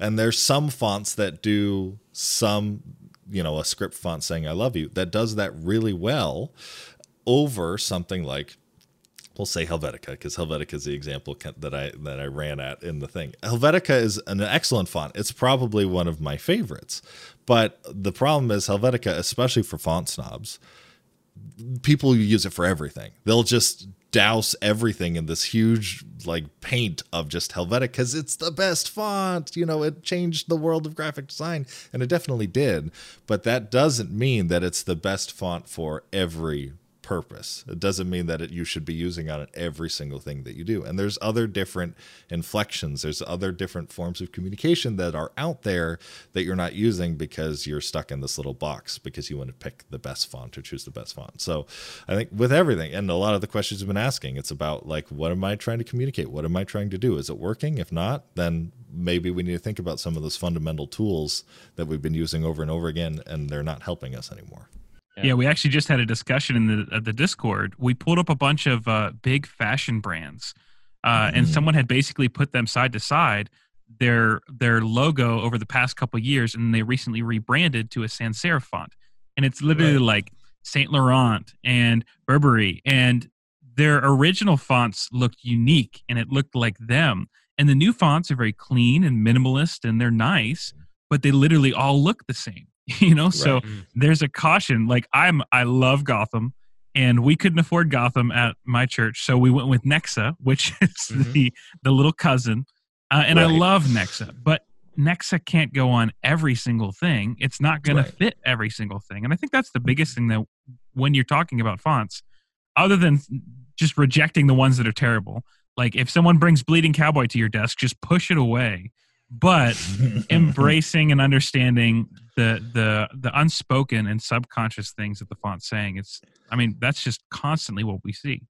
Speaker 5: And there's some fonts that do some, you know, a script font saying I love you that does that really well over something like we'll say Helvetica because Helvetica is the example that I that I ran at in the thing. Helvetica is an excellent font. It's probably one of my favorites. But the problem is Helvetica, especially for font snobs, people use it for everything. They'll just douse everything in this huge like paint of just Helvetica because it's the best font. You know, it changed the world of graphic design, and it definitely did. But that doesn't mean that it's the best font for every purpose. It doesn't mean that it, you should be using on it every single thing that you do. And there's other different inflections. There's other different forms of communication that are out there that you're not using because you're stuck in this little box because you want to pick the best font or choose the best font. So I think with everything and a lot of the questions you've been asking, it's about like, what am I trying to communicate? What am I trying to do? Is it working? If not, then maybe we need to think about some of those fundamental tools that we've been using over and over again and they're not helping us anymore.
Speaker 6: Yeah. we actually just had a discussion in the uh, the Discord. We pulled up a bunch of uh, big fashion brands, uh, and someone had basically put them side to side their their logo over the past couple of years, and they recently rebranded to a sans serif font, and it's literally like Saint Laurent and Burberry, and their original fonts looked unique, and it looked like them, and the new fonts are very clean and minimalist, and they're nice, but they literally all look the same. You know, so there's a caution. Like I'm, I love Gotham, and we couldn't afford Gotham at my church, so we went with Nexa, which is
Speaker 1: Mhm.
Speaker 6: the the little cousin. Uh, and I love Nexa, but Nexa can't go on every single thing. It's not going
Speaker 5: Right.
Speaker 6: to fit every single thing, and I think that's the biggest thing that when you're talking about fonts, other than just rejecting the ones that are terrible. Like if someone brings Bleeding Cowboy to your desk, just push it away. But embracing and understanding the the the unspoken and subconscious things that the font's saying it's i mean that's just constantly what we see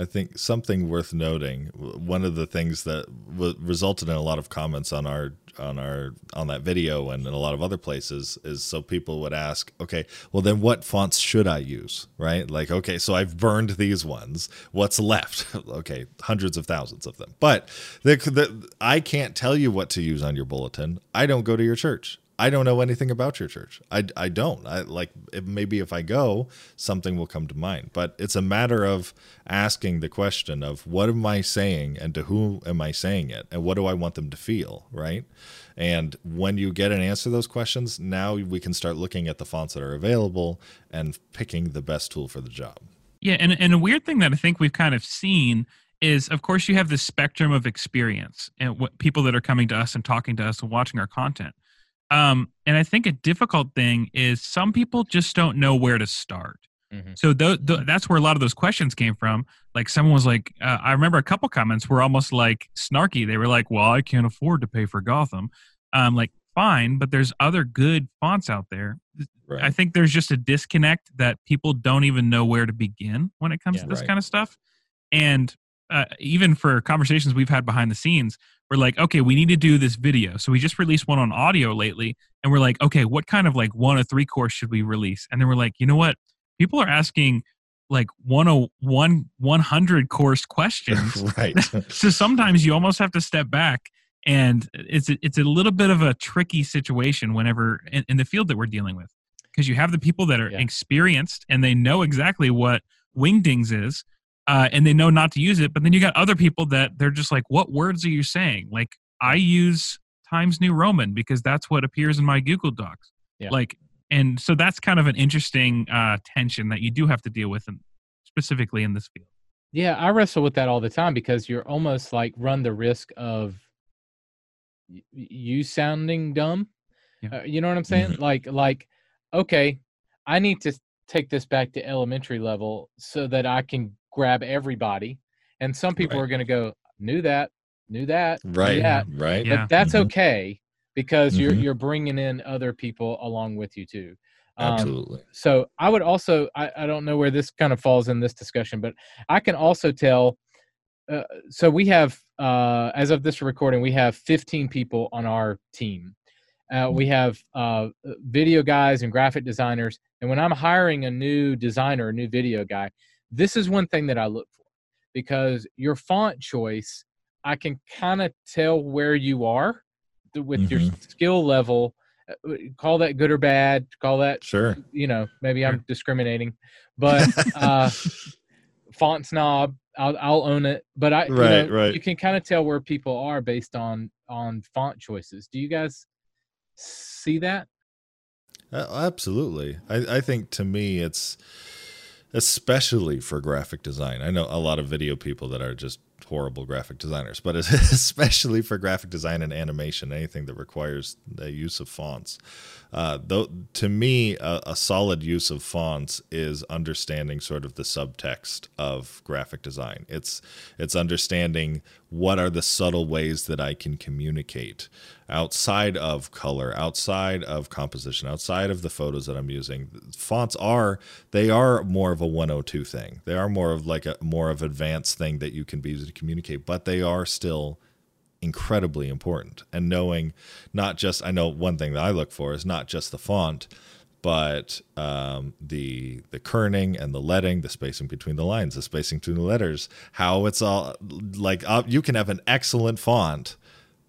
Speaker 5: I think something worth noting. One of the things that w- resulted in a lot of comments on our on our on that video and in a lot of other places is so people would ask, okay, well then what fonts should I use, right? Like, okay, so I've burned these ones. What's left? okay, hundreds of thousands of them. But the, the, I can't tell you what to use on your bulletin. I don't go to your church. I don't know anything about your church. I, I don't. I like it, maybe if I go, something will come to mind. But it's a matter of asking the question of what am I saying and to who am I saying it and what do I want them to feel, right? And when you get an answer to those questions, now we can start looking at the fonts that are available and picking the best tool for the job.
Speaker 6: yeah and, and a weird thing that i think we've kind of seen is of course you have this spectrum of experience and what people that are coming to us and talking to us and watching our content um, and i think a difficult thing is some people just don't know where to start
Speaker 1: Mhm.
Speaker 6: So th- th- that's where a lot of those questions came from. Like someone was like, uh, I remember a couple comments were almost like snarky. They were like, "Well, I can't afford to pay for Gotham." Um, like, fine, but there's other good fonts out there.
Speaker 5: Right.
Speaker 6: I think there's just a disconnect that people don't even know where to begin when it comes
Speaker 1: Yeah.
Speaker 6: to this
Speaker 5: Right.
Speaker 6: kind of stuff. And uh, even for conversations we've had behind the scenes, we're like, okay, we need to do this video. So we just released one on audio lately, and we're like, okay, what kind of like one or three course should we release? And then we're like, you know what? People are asking like 101 100 course questions
Speaker 5: right.
Speaker 6: so sometimes you almost have to step back and it's a, it's a little bit of a tricky situation whenever in, in the field that we're dealing with because you have the people that are
Speaker 1: Yeah.
Speaker 6: experienced and they know exactly what wingdings is uh, and they know not to use it but then you got other people that they're just like what words are you saying like i use times new roman because that's what appears in my google docs
Speaker 1: Yeah.
Speaker 6: like and so that's kind of an interesting uh, tension that you do have to deal with in, specifically in this field
Speaker 1: Yeah, I wrestle with that all the time because you're almost like run the risk of y- you sounding dumb.
Speaker 6: Yeah.
Speaker 1: Uh, you know what I'm saying? Like, like, okay, I need to take this back to elementary level so that I can grab everybody. And some people
Speaker 5: Right.
Speaker 1: are going to go, knew that, knew that, knew
Speaker 5: Right.
Speaker 1: that.
Speaker 5: Right.
Speaker 6: Yeah.
Speaker 1: But that's
Speaker 5: Mhm.
Speaker 1: okay because you're
Speaker 5: Mhm.
Speaker 1: you're bringing in other people along with you too. Um,
Speaker 5: Absolutely.
Speaker 1: so I would also I, I don't know where this kind of falls in this discussion, but I can also tell. Uh, so we have uh, as of this recording, we have 15 people on our team. Uh, we have uh, video guys and graphic designers, and when I'm hiring a new designer, a new video guy, this is one thing that I look for because your font choice, I can kind of tell where you are th- with your skill level. Uh, Call that good or bad. Call that
Speaker 5: Sure.
Speaker 1: you know, maybe I'm discriminating, but uh, font snob, I'll, I'll own it. But I, you,
Speaker 5: Right,
Speaker 1: know,
Speaker 5: right.
Speaker 1: you can kind of tell where people are based on on font choices. Do you guys see that?
Speaker 5: Uh, absolutely. I, I think to me, it's especially for graphic design. I know a lot of video people that are just horrible graphic designers, but especially for graphic design and animation, anything that requires the use of fonts. Uh, though, to me, a, a solid use of fonts is understanding sort of the subtext of graphic design. It's it's understanding what are the subtle ways that I can communicate outside of color, outside of composition, outside of the photos that I'm using. Fonts are they are more of a 102 thing. They are more of like a more of advanced thing that you can be used to communicate, but they are still incredibly important. And knowing not just I know one thing that I look for is not just the font, but um, the the kerning and the leading, the spacing between the lines, the spacing between the letters, how it's all like uh, you can have an excellent font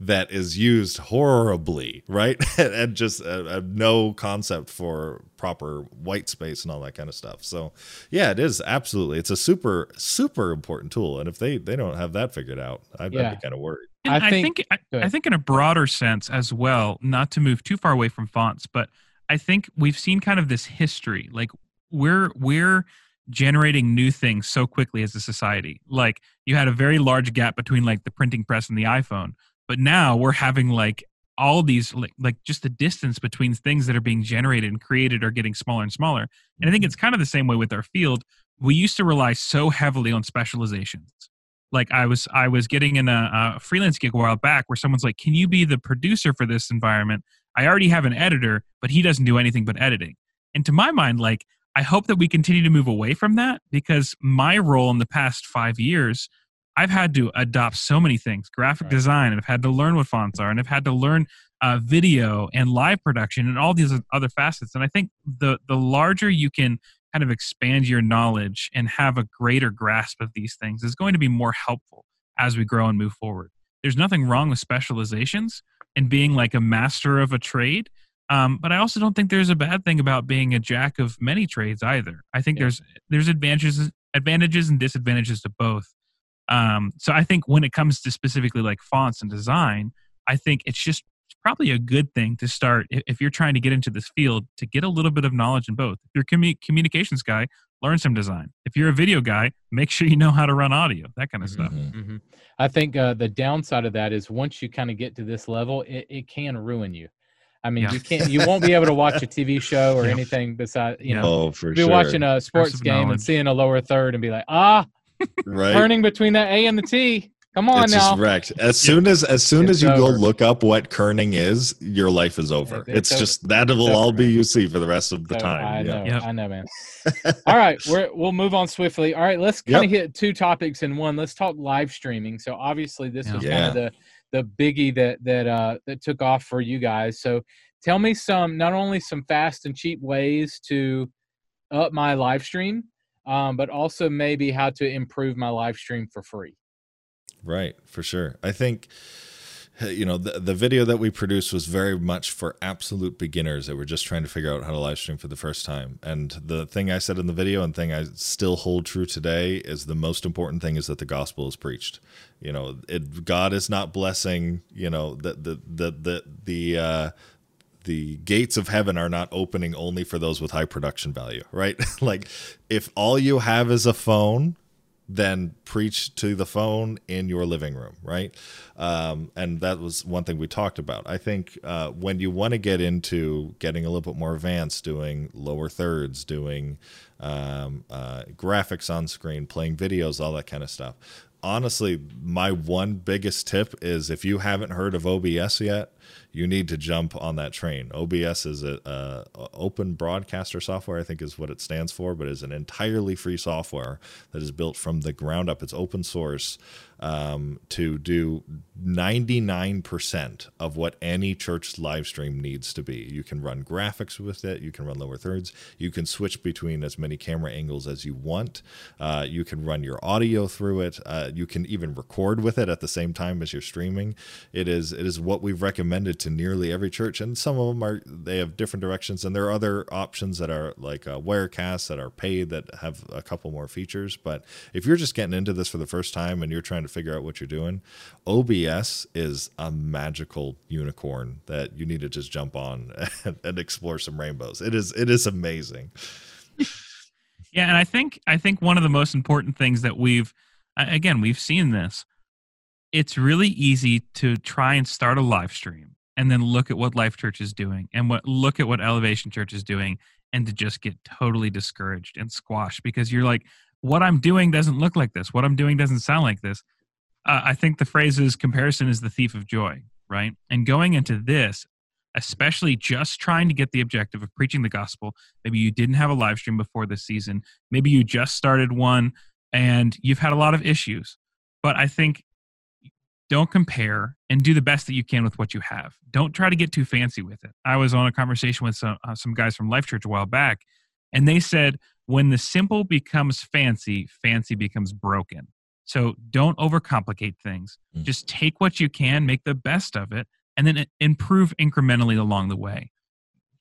Speaker 5: that is used horribly, right? and just uh, uh, no concept for proper white space and all that kind of stuff. So, yeah, it is absolutely. It's a super super important tool, and if they they don't have that figured out, I'd,
Speaker 1: Yeah.
Speaker 5: I'd be kind of worried.
Speaker 6: And
Speaker 1: I
Speaker 6: I
Speaker 1: think-
Speaker 6: think, I, I think in a broader sense as well, not to move too far away from fonts, but I think we've seen kind of this history. Like we're we're generating new things so quickly as a society. Like you had a very large gap between like the printing press and the iPhone, but now we're having like all these like, like just the distance between things that are being generated and created are getting smaller and smaller. And I think mm-hmm. it's kind of the same way with our field. We used to rely so heavily on specializations like I was I was getting in a, a freelance gig a while back where someone's like, "Can you be the producer for this environment?" I already have an editor, but he doesn't do anything but editing. And to my mind, like I hope that we continue to move away from that because my role in the past five years, I've had to adopt so many things: graphic
Speaker 1: Right.
Speaker 6: design, and I've had to learn what fonts are, and I've had to learn uh, video and live production and all these other facets. And I think the the larger you can kind of expand your knowledge and have a greater grasp of these things is going to be more helpful as we grow and move forward. There's nothing wrong with specializations and being like a master of a trade. Um, but I also don't think there's a bad thing about being a jack of many trades either. I think
Speaker 1: Yeah.
Speaker 6: there's there's advantages advantages and disadvantages to both. Um, so I think when it comes to specifically like fonts and design, I think it's just probably a good thing to start if, if you're trying to get into this field to get a little bit of knowledge in both. If you're a commu- communications guy, learn some design. If you're a video guy, make sure you know how to run audio, that kind of stuff.
Speaker 5: Mhm.
Speaker 1: hmm I think uh, the downside of that is once you kind of get to this level, it, it can ruin you. I mean,
Speaker 6: Yeah.
Speaker 1: you can't, you won't be able to watch a TV show or
Speaker 6: Yeah.
Speaker 1: anything besides, you know,
Speaker 5: Oh, for
Speaker 1: be
Speaker 5: sure.
Speaker 1: watching a sports
Speaker 6: of
Speaker 1: game and seeing a lower third and be like, ah,
Speaker 5: right.
Speaker 1: kerning between that A and the T. Come on
Speaker 5: it's
Speaker 1: now.
Speaker 5: just wrecked. As soon as as soon
Speaker 1: It's
Speaker 5: as you go look up what kerning is, your life is over.
Speaker 1: It- it's
Speaker 5: It's, just that will
Speaker 1: It's
Speaker 5: all
Speaker 1: over,
Speaker 5: be you see for the rest of the
Speaker 1: So,
Speaker 5: time.
Speaker 1: I
Speaker 5: yeah.
Speaker 1: know,
Speaker 6: Yep.
Speaker 1: I know, man. All right, we're, we'll move on swiftly. All right, let's kind of
Speaker 5: Yep.
Speaker 1: hit two topics in one. Let's talk live streaming. So obviously, this
Speaker 6: Yeah.
Speaker 1: was kind of the the biggie that that uh, that took off for you guys. So tell me some, not only some fast and cheap ways to up my live stream, um, but also maybe how to improve my live stream for free.
Speaker 5: Right, for sure. I think you know the the video that we produced was very much for absolute beginners that were just trying to figure out how to live stream for the first time. And the thing I said in the video and thing I still hold true today is the most important thing is that the gospel is preached. You know, it God is not blessing, you know, the the the the the uh the gates of heaven are not opening only for those with high production value, right? like if all you have is a phone, then preach to the phone in your living room, right? Um, and that was one thing we talked about. I think uh, when you want to get into getting a little bit more advanced, doing lower thirds, doing um, uh, graphics on screen, playing videos, all that kind of stuff. Honestly, my one biggest tip is if you haven't heard of OBS yet, you need to jump on that train. OBS is a, open broadcaster software, I think is what it stands for, but is an entirely free software that is built from the ground up. It's open source um, to do 99% of what any church live stream needs to be. You can run graphics with it, you can run lower thirds, you can switch between as many camera angles as you want, uh, you can run your audio through it, uh, you can even record with it at the same time as you're streaming. It is it is what we've recommended to nearly every church, and some of them are they have different directions, and there are other options that are like uh, Wirecast that are paid that have a couple more features. But if you're just getting into this for the first time and you're trying to figure out what you're doing, OBS is a magical unicorn that you need to just jump on and, and explore some rainbows. It is it is amazing.
Speaker 6: yeah, and I think I think one of the most important things that we've again we've seen this. It's really easy to try and start a live stream and then look at what Life Church is doing and what look at what Elevation Church is doing and to just get totally discouraged and squashed because you're like what I'm doing doesn't look like this. What I'm doing doesn't sound like this uh, I think the phrase is comparison is the thief of joy, right? And going into this, especially just trying to get the objective of preaching the gospel, maybe you didn't have a live stream before this season, maybe you just started one and you've had a lot of issues. But I think don't compare and do the best that you can with what you have. Don't try to get too fancy with it. I was on a conversation with some uh, some guys from Life Church a while back, and they said when the simple becomes fancy, fancy becomes broken. So don't overcomplicate things. Mm. Just take what you can, make the best of it, and then improve incrementally along the way.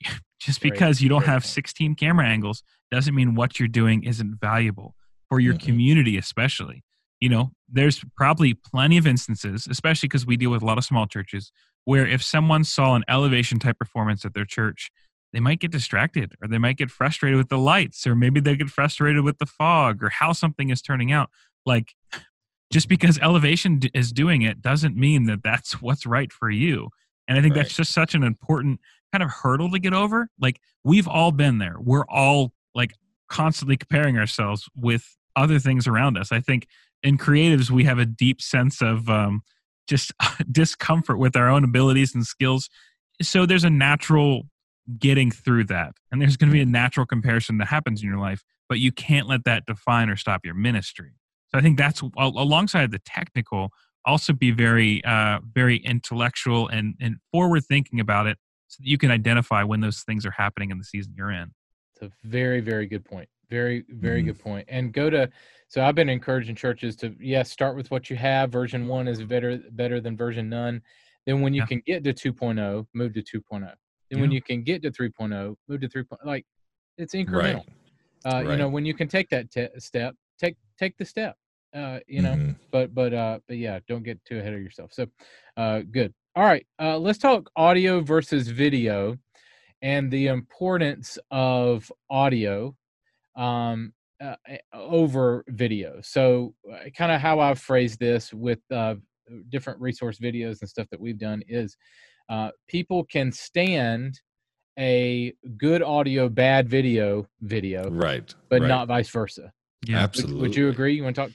Speaker 6: Just because you don't have 16 camera angles doesn't mean what you're doing isn't valuable for your mm-hmm. community, especially. You know, there's probably plenty of instances, especially because we deal with a lot of small churches, where if someone saw an elevation type performance at their church, they might get distracted or they might get frustrated with the lights or maybe they get frustrated with the fog or how something is turning out like just because elevation is doing it doesn't mean that that's what's right for you. And i think right. that's just such an important kind of hurdle to get over. Like we've all been there. We're all like constantly comparing ourselves with other things around us. I think in creatives we have a deep sense of um, just discomfort with our own abilities and skills. So there's a natural getting through that. And there's going to be a natural comparison that happens in your life but you can't let that define or stop your ministry so I think that's alongside the technical, also be very, uh, very intellectual and, and forward thinking about it so that you can identify when those things are happening in the season you're in.
Speaker 1: It's a very, very good point. Very, very mm-hmm. good point. And go to, so I've been encouraging churches to, yes, start with what you have. Version one is better, better than version none. Then when you yeah. can get to 2.0, move to 2.0. Then yeah. when you can get to 3.0, move to 3. Like it's incremental. Right. Uh, right. You know, when you can take that te- step, take take the step uh you know mm-hmm. but but uh but yeah don't get too ahead of yourself so uh good all right uh let's talk audio versus video and the importance of audio um uh, over video so uh, kind of how i've phrased this with uh different resource videos and stuff that we've done is uh people can stand a good audio bad video video
Speaker 5: right
Speaker 1: but
Speaker 5: right.
Speaker 1: not vice versa
Speaker 5: yeah, absolutely.
Speaker 1: Would, would, you agree? You want to talk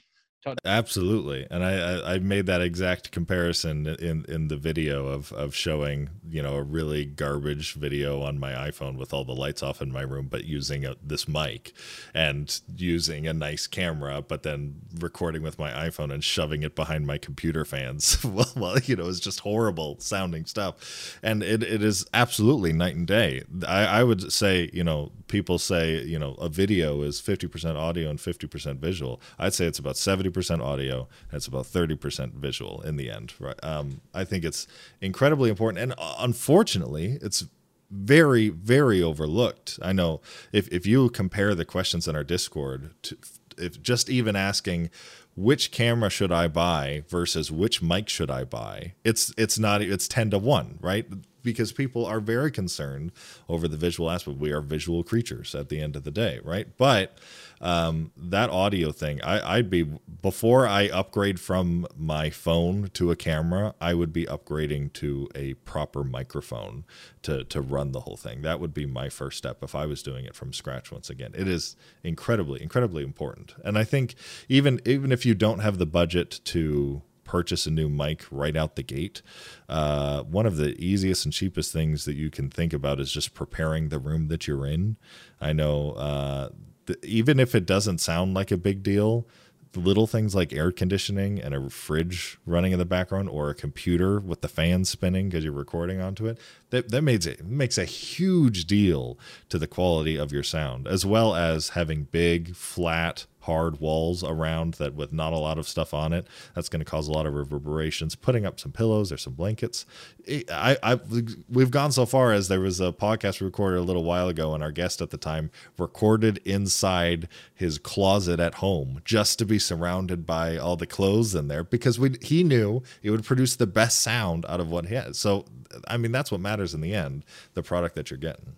Speaker 5: Absolutely, and I, I, I made that exact comparison in in the video of of showing you know a really garbage video on my iPhone with all the lights off in my room, but using a, this mic and using a nice camera, but then recording with my iPhone and shoving it behind my computer fans. well, well, you know, it's just horrible sounding stuff, and it, it is absolutely night and day. I, I would say you know people say you know a video is fifty percent audio and fifty percent visual. I'd say it's about seventy percent audio and it's about 30% visual in the end right um, i think it's incredibly important and uh, unfortunately it's very very overlooked i know if, if you compare the questions in our discord to if just even asking which camera should I buy versus which mic should I buy? It's it's not it's 10 to 1, right? Because people are very concerned over the visual aspect. We are visual creatures at the end of the day, right? But um, that audio thing, I, I'd be before I upgrade from my phone to a camera, I would be upgrading to a proper microphone to to run the whole thing. That would be my first step if I was doing it from scratch. Once again, it is incredibly, incredibly important, and I think even even if you don't have the budget to purchase a new mic right out the gate. Uh, one of the easiest and cheapest things that you can think about is just preparing the room that you're in. I know, uh, th- even if it doesn't sound like a big deal, little things like air conditioning and a fridge running in the background or a computer with the fan spinning because you're recording onto it that, that makes it makes a huge deal to the quality of your sound as well as having big flat hard walls around that with not a lot of stuff on it. That's going to cause a lot of reverberations. Putting up some pillows or some blankets. I, I, we've gone so far as there was a podcast recorded a little while ago, and our guest at the time recorded inside his closet at home just to be surrounded by all the clothes in there because we he knew it would produce the best sound out of what he had. So, I mean, that's what matters in the end, the product that you're getting.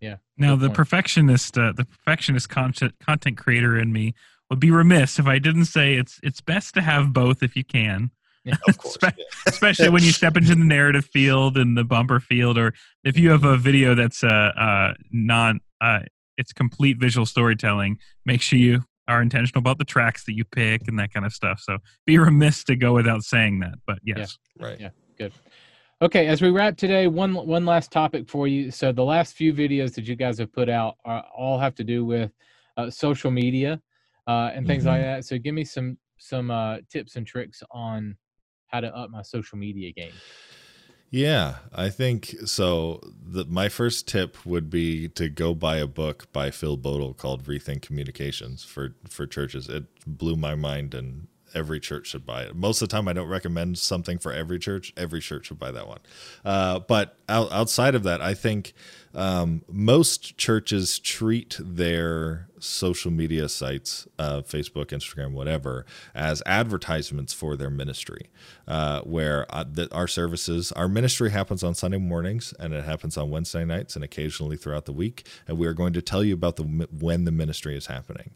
Speaker 1: Yeah.
Speaker 6: Now the point. perfectionist, uh, the perfectionist content content creator in me would be remiss if I didn't say it's it's best to have both if you can.
Speaker 5: Yeah, of course.
Speaker 6: yeah. Especially when you step into the narrative field and the bumper field, or if you have a video that's uh, uh non uh it's complete visual storytelling. Make sure you are intentional about the tracks that you pick and that kind of stuff. So be remiss to go without saying that. But yes,
Speaker 1: yeah. right, yeah, good. Okay, as we wrap today, one one last topic for you. So the last few videos that you guys have put out are, all have to do with uh, social media uh, and things mm-hmm. like that. So give me some some uh, tips and tricks on how to up my social media game.
Speaker 5: Yeah, I think so. The, my first tip would be to go buy a book by Phil Bowdle called "Rethink Communications" for for churches. It blew my mind and every church should buy it. Most of the time, I don't recommend something for every church. Every church should buy that one. Uh, but out, outside of that, I think um, most churches treat their social media sites, uh, Facebook, Instagram, whatever, as advertisements for their ministry. Uh, where uh, the, our services, our ministry happens on Sunday mornings and it happens on Wednesday nights and occasionally throughout the week. And we are going to tell you about the when the ministry is happening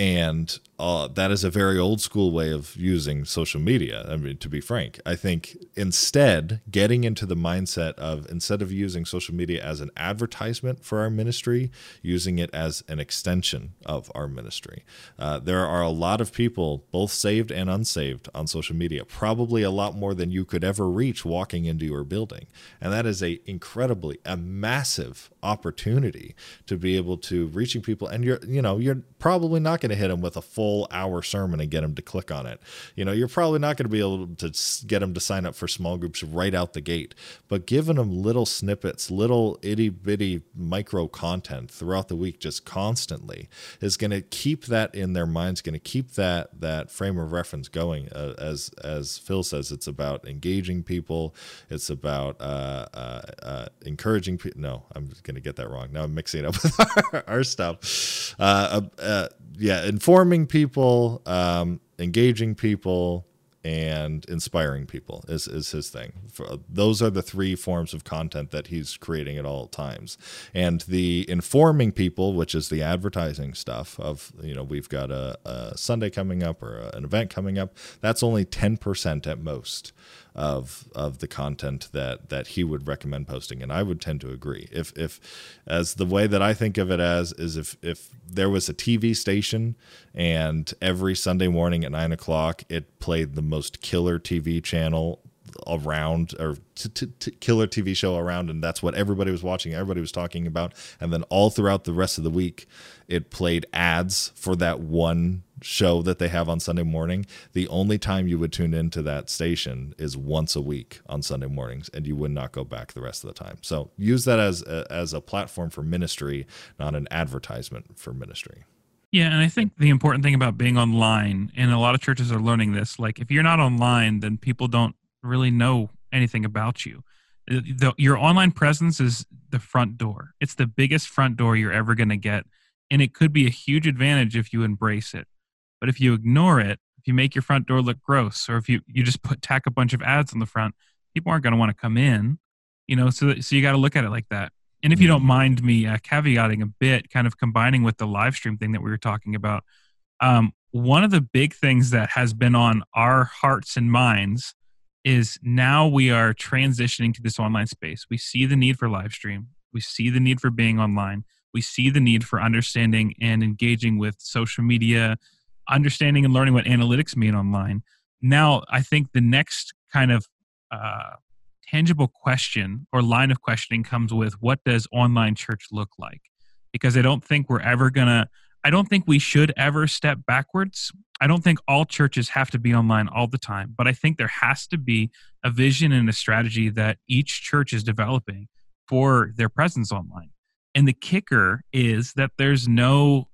Speaker 5: and uh, that is a very old school way of using social media. I mean, to be frank, I think instead getting into the mindset of instead of using social media as an advertisement for our ministry, using it as an extension of our ministry. Uh, there are a lot of people, both saved and unsaved, on social media. Probably a lot more than you could ever reach walking into your building, and that is a incredibly a massive opportunity to be able to reaching people. And you're you know you're probably not going to hit them with a full hour sermon and get them to click on it. You know, you're probably not going to be able to get them to sign up for small groups right out the gate, but giving them little snippets, little itty bitty micro content throughout the week, just constantly, is going to keep that in their minds, going to keep that that frame of reference going. Uh, as as Phil says, it's about engaging people. It's about uh, uh, uh encouraging people. No, I'm going to get that wrong. Now I'm mixing it up with our, our stuff. Uh, uh, yeah, informing people, um, engaging people, and inspiring people is, is his thing. For, those are the three forms of content that he's creating at all times. And the informing people, which is the advertising stuff of, you know, we've got a, a Sunday coming up or an event coming up, that's only 10% at most of of the content that that he would recommend posting and i would tend to agree. If if as the way that i think of it as is if if there was a tv station and every sunday morning at nine o'clock it played the most killer tv channel around or t- t- t- killer TV show around, and that's what everybody was watching, everybody was talking about. And then all throughout the rest of the week, it played ads for that one show that they have on Sunday morning. The only time you would tune into that station is once a week on Sunday mornings, and you would not go back the rest of the time. So use that as a, as a platform for ministry, not an advertisement for ministry.
Speaker 6: Yeah, and I think the important thing about being online, and a lot of churches are learning this, like if you're not online, then people don't really know anything about you. The, your online presence is the front door. It's the biggest front door you're ever going to get. And it could be a huge advantage if you embrace it. But if you ignore it, if you make your front door look gross, or if you, you just put tack a bunch of ads on the front, people aren't going to want to come in. You know, so so you got to look at it like that. And if you don't mind me uh, caveating a bit, kind of combining with the live stream thing that we were talking about, um, one of the big things that has been on our hearts and minds is now we are transitioning to this online space. We see the need for live stream. We see the need for being online. We see the need for understanding and engaging with social media, understanding and learning what analytics mean online. Now, I think the next kind of uh, tangible question or line of questioning comes with what does online church look like? Because I don't think we're ever going to, I don't think we should ever step backwards. I don't think all churches have to be online all the time, but I think there has to be a vision and a strategy that each church is developing for their presence online. And the kicker is that there's no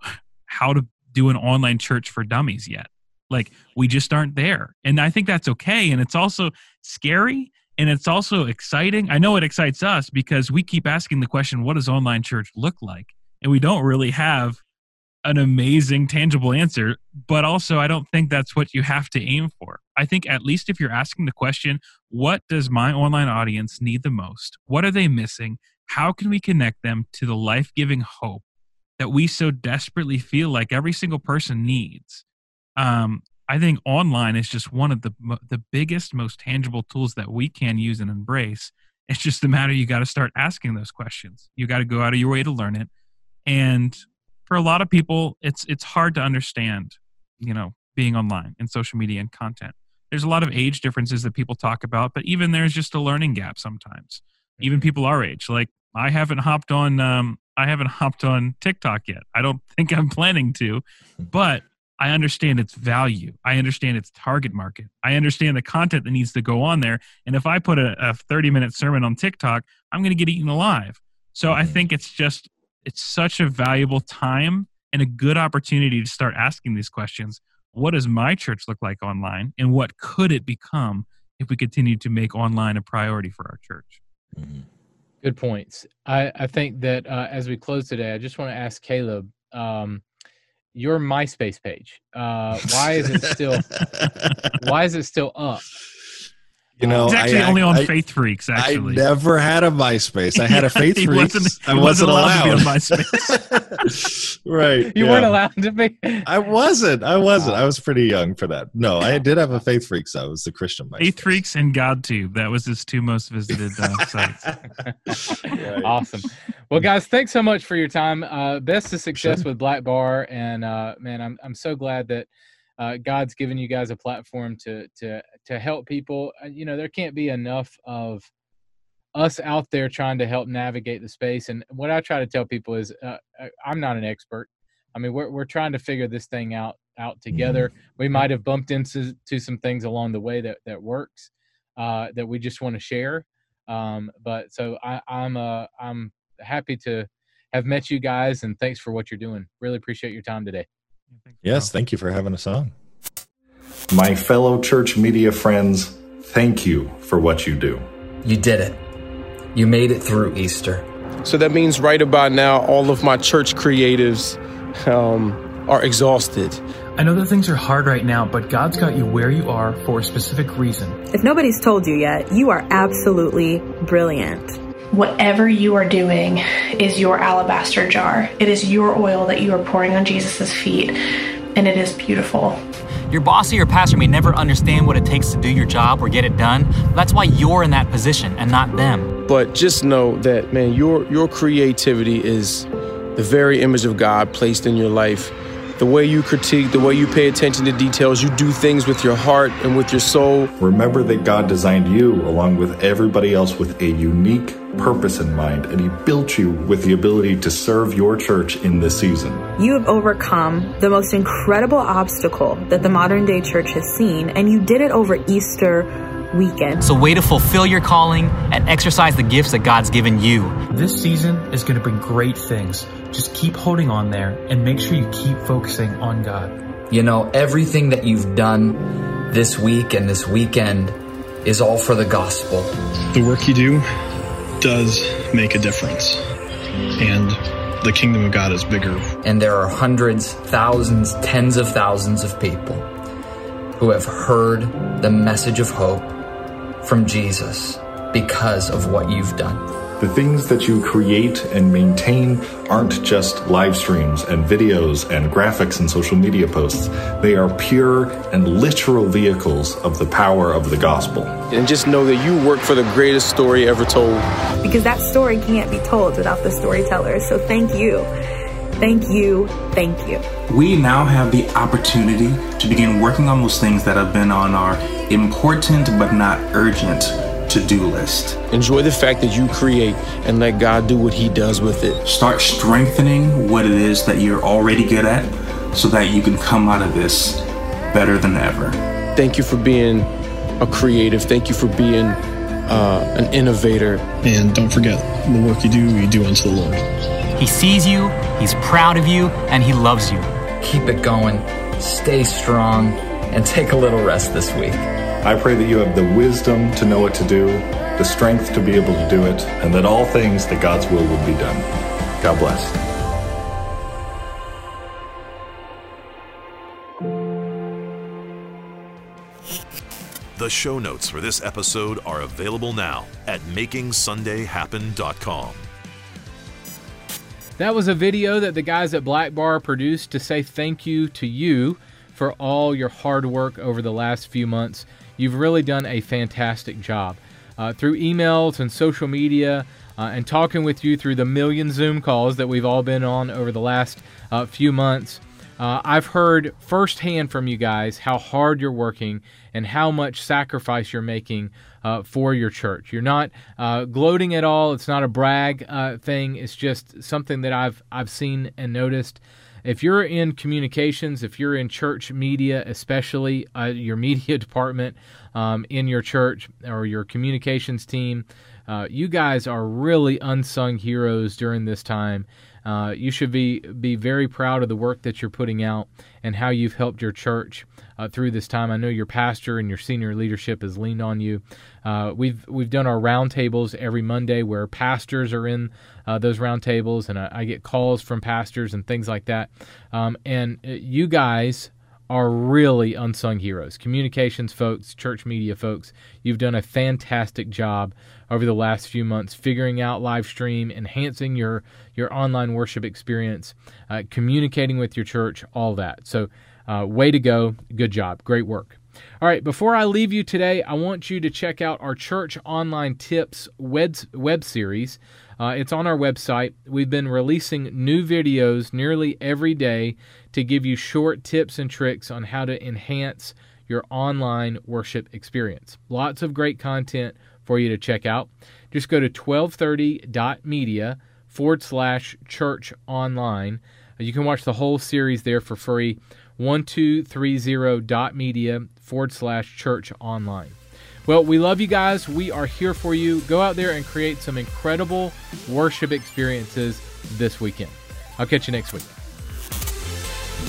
Speaker 6: how to do an online church for dummies yet. Like we just aren't there. And I think that's okay. And it's also scary and it's also exciting. I know it excites us because we keep asking the question, what does online church look like? And we don't really have an amazing tangible answer, but also I don't think that's what you have to aim for. I think at least if you're asking the question, what does my online audience need the most? What are they missing? How can we connect them to the life giving hope that we so desperately feel like every single person needs? Um, I think online is just one of the the biggest, most tangible tools that we can use and embrace. It's just a matter you got to start asking those questions. You got to go out of your way to learn it, and for a lot of people, it's it's hard to understand. You know, being online and social media and content. There's a lot of age differences that people talk about, but even there's just a learning gap sometimes. Even people our age, like I haven't hopped on um, I haven't hopped on TikTok yet. I don't think I'm planning to, but I understand its value. I understand its target market. I understand the content that needs to go on there. And if I put a, a 30 minute sermon on TikTok, I'm going to get eaten alive. So I think it's just, it's such a valuable time and a good opportunity to start asking these questions. What does my church look like online? And what could it become if we continue to make online a priority for our church?
Speaker 1: Good points. I, I think that uh, as we close today, I just want to ask Caleb. Um, your MySpace page. Uh, why is it still why is it still up?
Speaker 5: You know,
Speaker 6: It's actually
Speaker 5: I,
Speaker 6: only on
Speaker 5: I,
Speaker 6: Faith Freaks, actually.
Speaker 5: I never had a MySpace. I had a Faith
Speaker 6: He
Speaker 5: Freaks.
Speaker 6: wasn't-
Speaker 5: I wasn't,
Speaker 6: wasn't allowed to be on
Speaker 5: allowed.
Speaker 6: MySpace.
Speaker 5: right.
Speaker 1: You
Speaker 5: yeah.
Speaker 1: weren't allowed to be.
Speaker 5: I wasn't. I wasn't. I was pretty young for that. No, I did have a Faith Freaks. I was the Christian MySpace.
Speaker 6: Faith Freaks and GodTube. That was his two most visited uh, sites.
Speaker 5: Right.
Speaker 1: Awesome. Well, guys, thanks so much for your time. Uh, best of success
Speaker 5: Sure.
Speaker 1: with Blackbar, and uh, man, I'm I'm so glad that uh, God's given you guys a platform to to to help people. Uh, You know, there can't be enough of us out there trying to help navigate the space. And what I try to tell people is, uh, I- I'm not an expert. I mean, we're we're trying to figure this thing out out together. We might have bumped into to some things along the way that that works uh, that we just want to share. Um, but so I, I'm uh, I'm happy to have met you guys, and thanks for what you're doing. Really appreciate your time today.
Speaker 5: Yes. Thank you for having us on.
Speaker 7: My fellow church media friends, thank you for what you do.
Speaker 8: You did it. You made it through Easter.
Speaker 9: So that means right about now, all of my church creatives um, are exhausted.
Speaker 10: I know that things are hard right now, but God's got you where you are for a specific reason.
Speaker 11: If nobody's told you yet, you are absolutely brilliant.
Speaker 12: Whatever you are doing is your alabaster jar. It is your oil that you are pouring on Jesus' feet, and it is beautiful.
Speaker 13: Your boss or your pastor may never understand what it takes to do your job or get it done. That's why you're in that position and not them.
Speaker 9: But just know that, man, your your creativity is the very image of God placed in your life. The way you critique, the way you pay attention to details, you do things with your heart and with your soul.
Speaker 7: Remember that God designed you, along with everybody else, with a unique purpose in mind, and He built you with the ability to serve your church in this season.
Speaker 11: You have overcome the most incredible obstacle that the modern day church has seen, and you did it over Easter weekend.
Speaker 13: So, way to fulfill your calling and exercise the gifts that God's given you.
Speaker 10: This season is going to bring great things. Just keep holding on there and make sure you keep focusing on God.
Speaker 8: You know, everything that you've done this week and this weekend is all for the gospel.
Speaker 14: The work you do does make a difference. And the kingdom of God is bigger.
Speaker 8: And there are hundreds, thousands, tens of thousands of people who have heard the message of hope from Jesus because of what you've done.
Speaker 7: The things that you create and maintain aren't just live streams and videos and graphics and social media posts. They are pure and literal vehicles of the power of the gospel.
Speaker 9: And just know that you work for the greatest story ever told.
Speaker 11: Because that story can't be told without the storyteller. So thank you. Thank you. Thank you.
Speaker 15: We now have the opportunity to begin working on those things that have been on our important but not urgent to do list.
Speaker 9: Enjoy the fact that you create and let God do what He does with it.
Speaker 15: Start strengthening what it is that you're already good at so that you can come out of this better than ever.
Speaker 9: Thank you for being a creative. Thank you for being uh, an innovator.
Speaker 14: And don't forget, the work you do, you do unto the Lord.
Speaker 13: He sees you, He's proud of you, and He loves you.
Speaker 8: Keep it going, stay strong, and take a little rest this week.
Speaker 7: I pray that you have the wisdom to know what to do, the strength to be able to do it, and that all things that God's will will be done. God bless.
Speaker 2: The show notes for this episode are available now at makingsundayhappen.com.
Speaker 1: That was a video that the guys at Blackbar produced to say thank you to you for all your hard work over the last few months. You've really done a fantastic job. Uh, through emails and social media, uh, and talking with you through the million Zoom calls that we've all been on over the last uh, few months, uh, I've heard firsthand from you guys how hard you're working and how much sacrifice you're making uh, for your church. You're not uh, gloating at all. It's not a brag thing. It's just something that I've I've seen and noticed. If you're in communications, if you're in church media, especially uh, your media department um, in your church or your communications team, uh, you guys are really unsung heroes during this time. Uh, you should be be very proud of the work that you're putting out and how you've helped your church uh, through this time. I know your pastor and your senior leadership has leaned on you. Uh, we've we've done our roundtables every Monday where pastors are in uh, those roundtables, and I, I, get calls from pastors and things like that. Um, and uh, you guys are really unsung heroes. Communications folks, church media folks, you've done a fantastic job over the last few months figuring out live stream, enhancing your your online worship experience, uh, communicating with your church, all that. So, uh, way to go. Good job. Great work. All right, before I leave you today, I want you to check out our Church Online Tips web, web series. Uh, it's on our website. We've been releasing new videos nearly every day to give you short tips and tricks on how to enhance your online worship experience. Lots of great content for you to check out. Just go to 1230.media forward slash church online. You can watch the whole series there for free. 1230.media forward slash church online. Well, we love you guys. We are here for you. Go out there and create some incredible worship experiences this weekend. I'll catch you next week.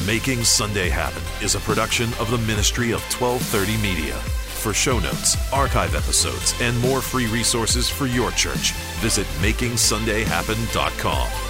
Speaker 2: Making Sunday Happen is a production of the Ministry of 1230 Media. For show notes, archive episodes, and more free resources for your church, visit MakingSundayHappen.com.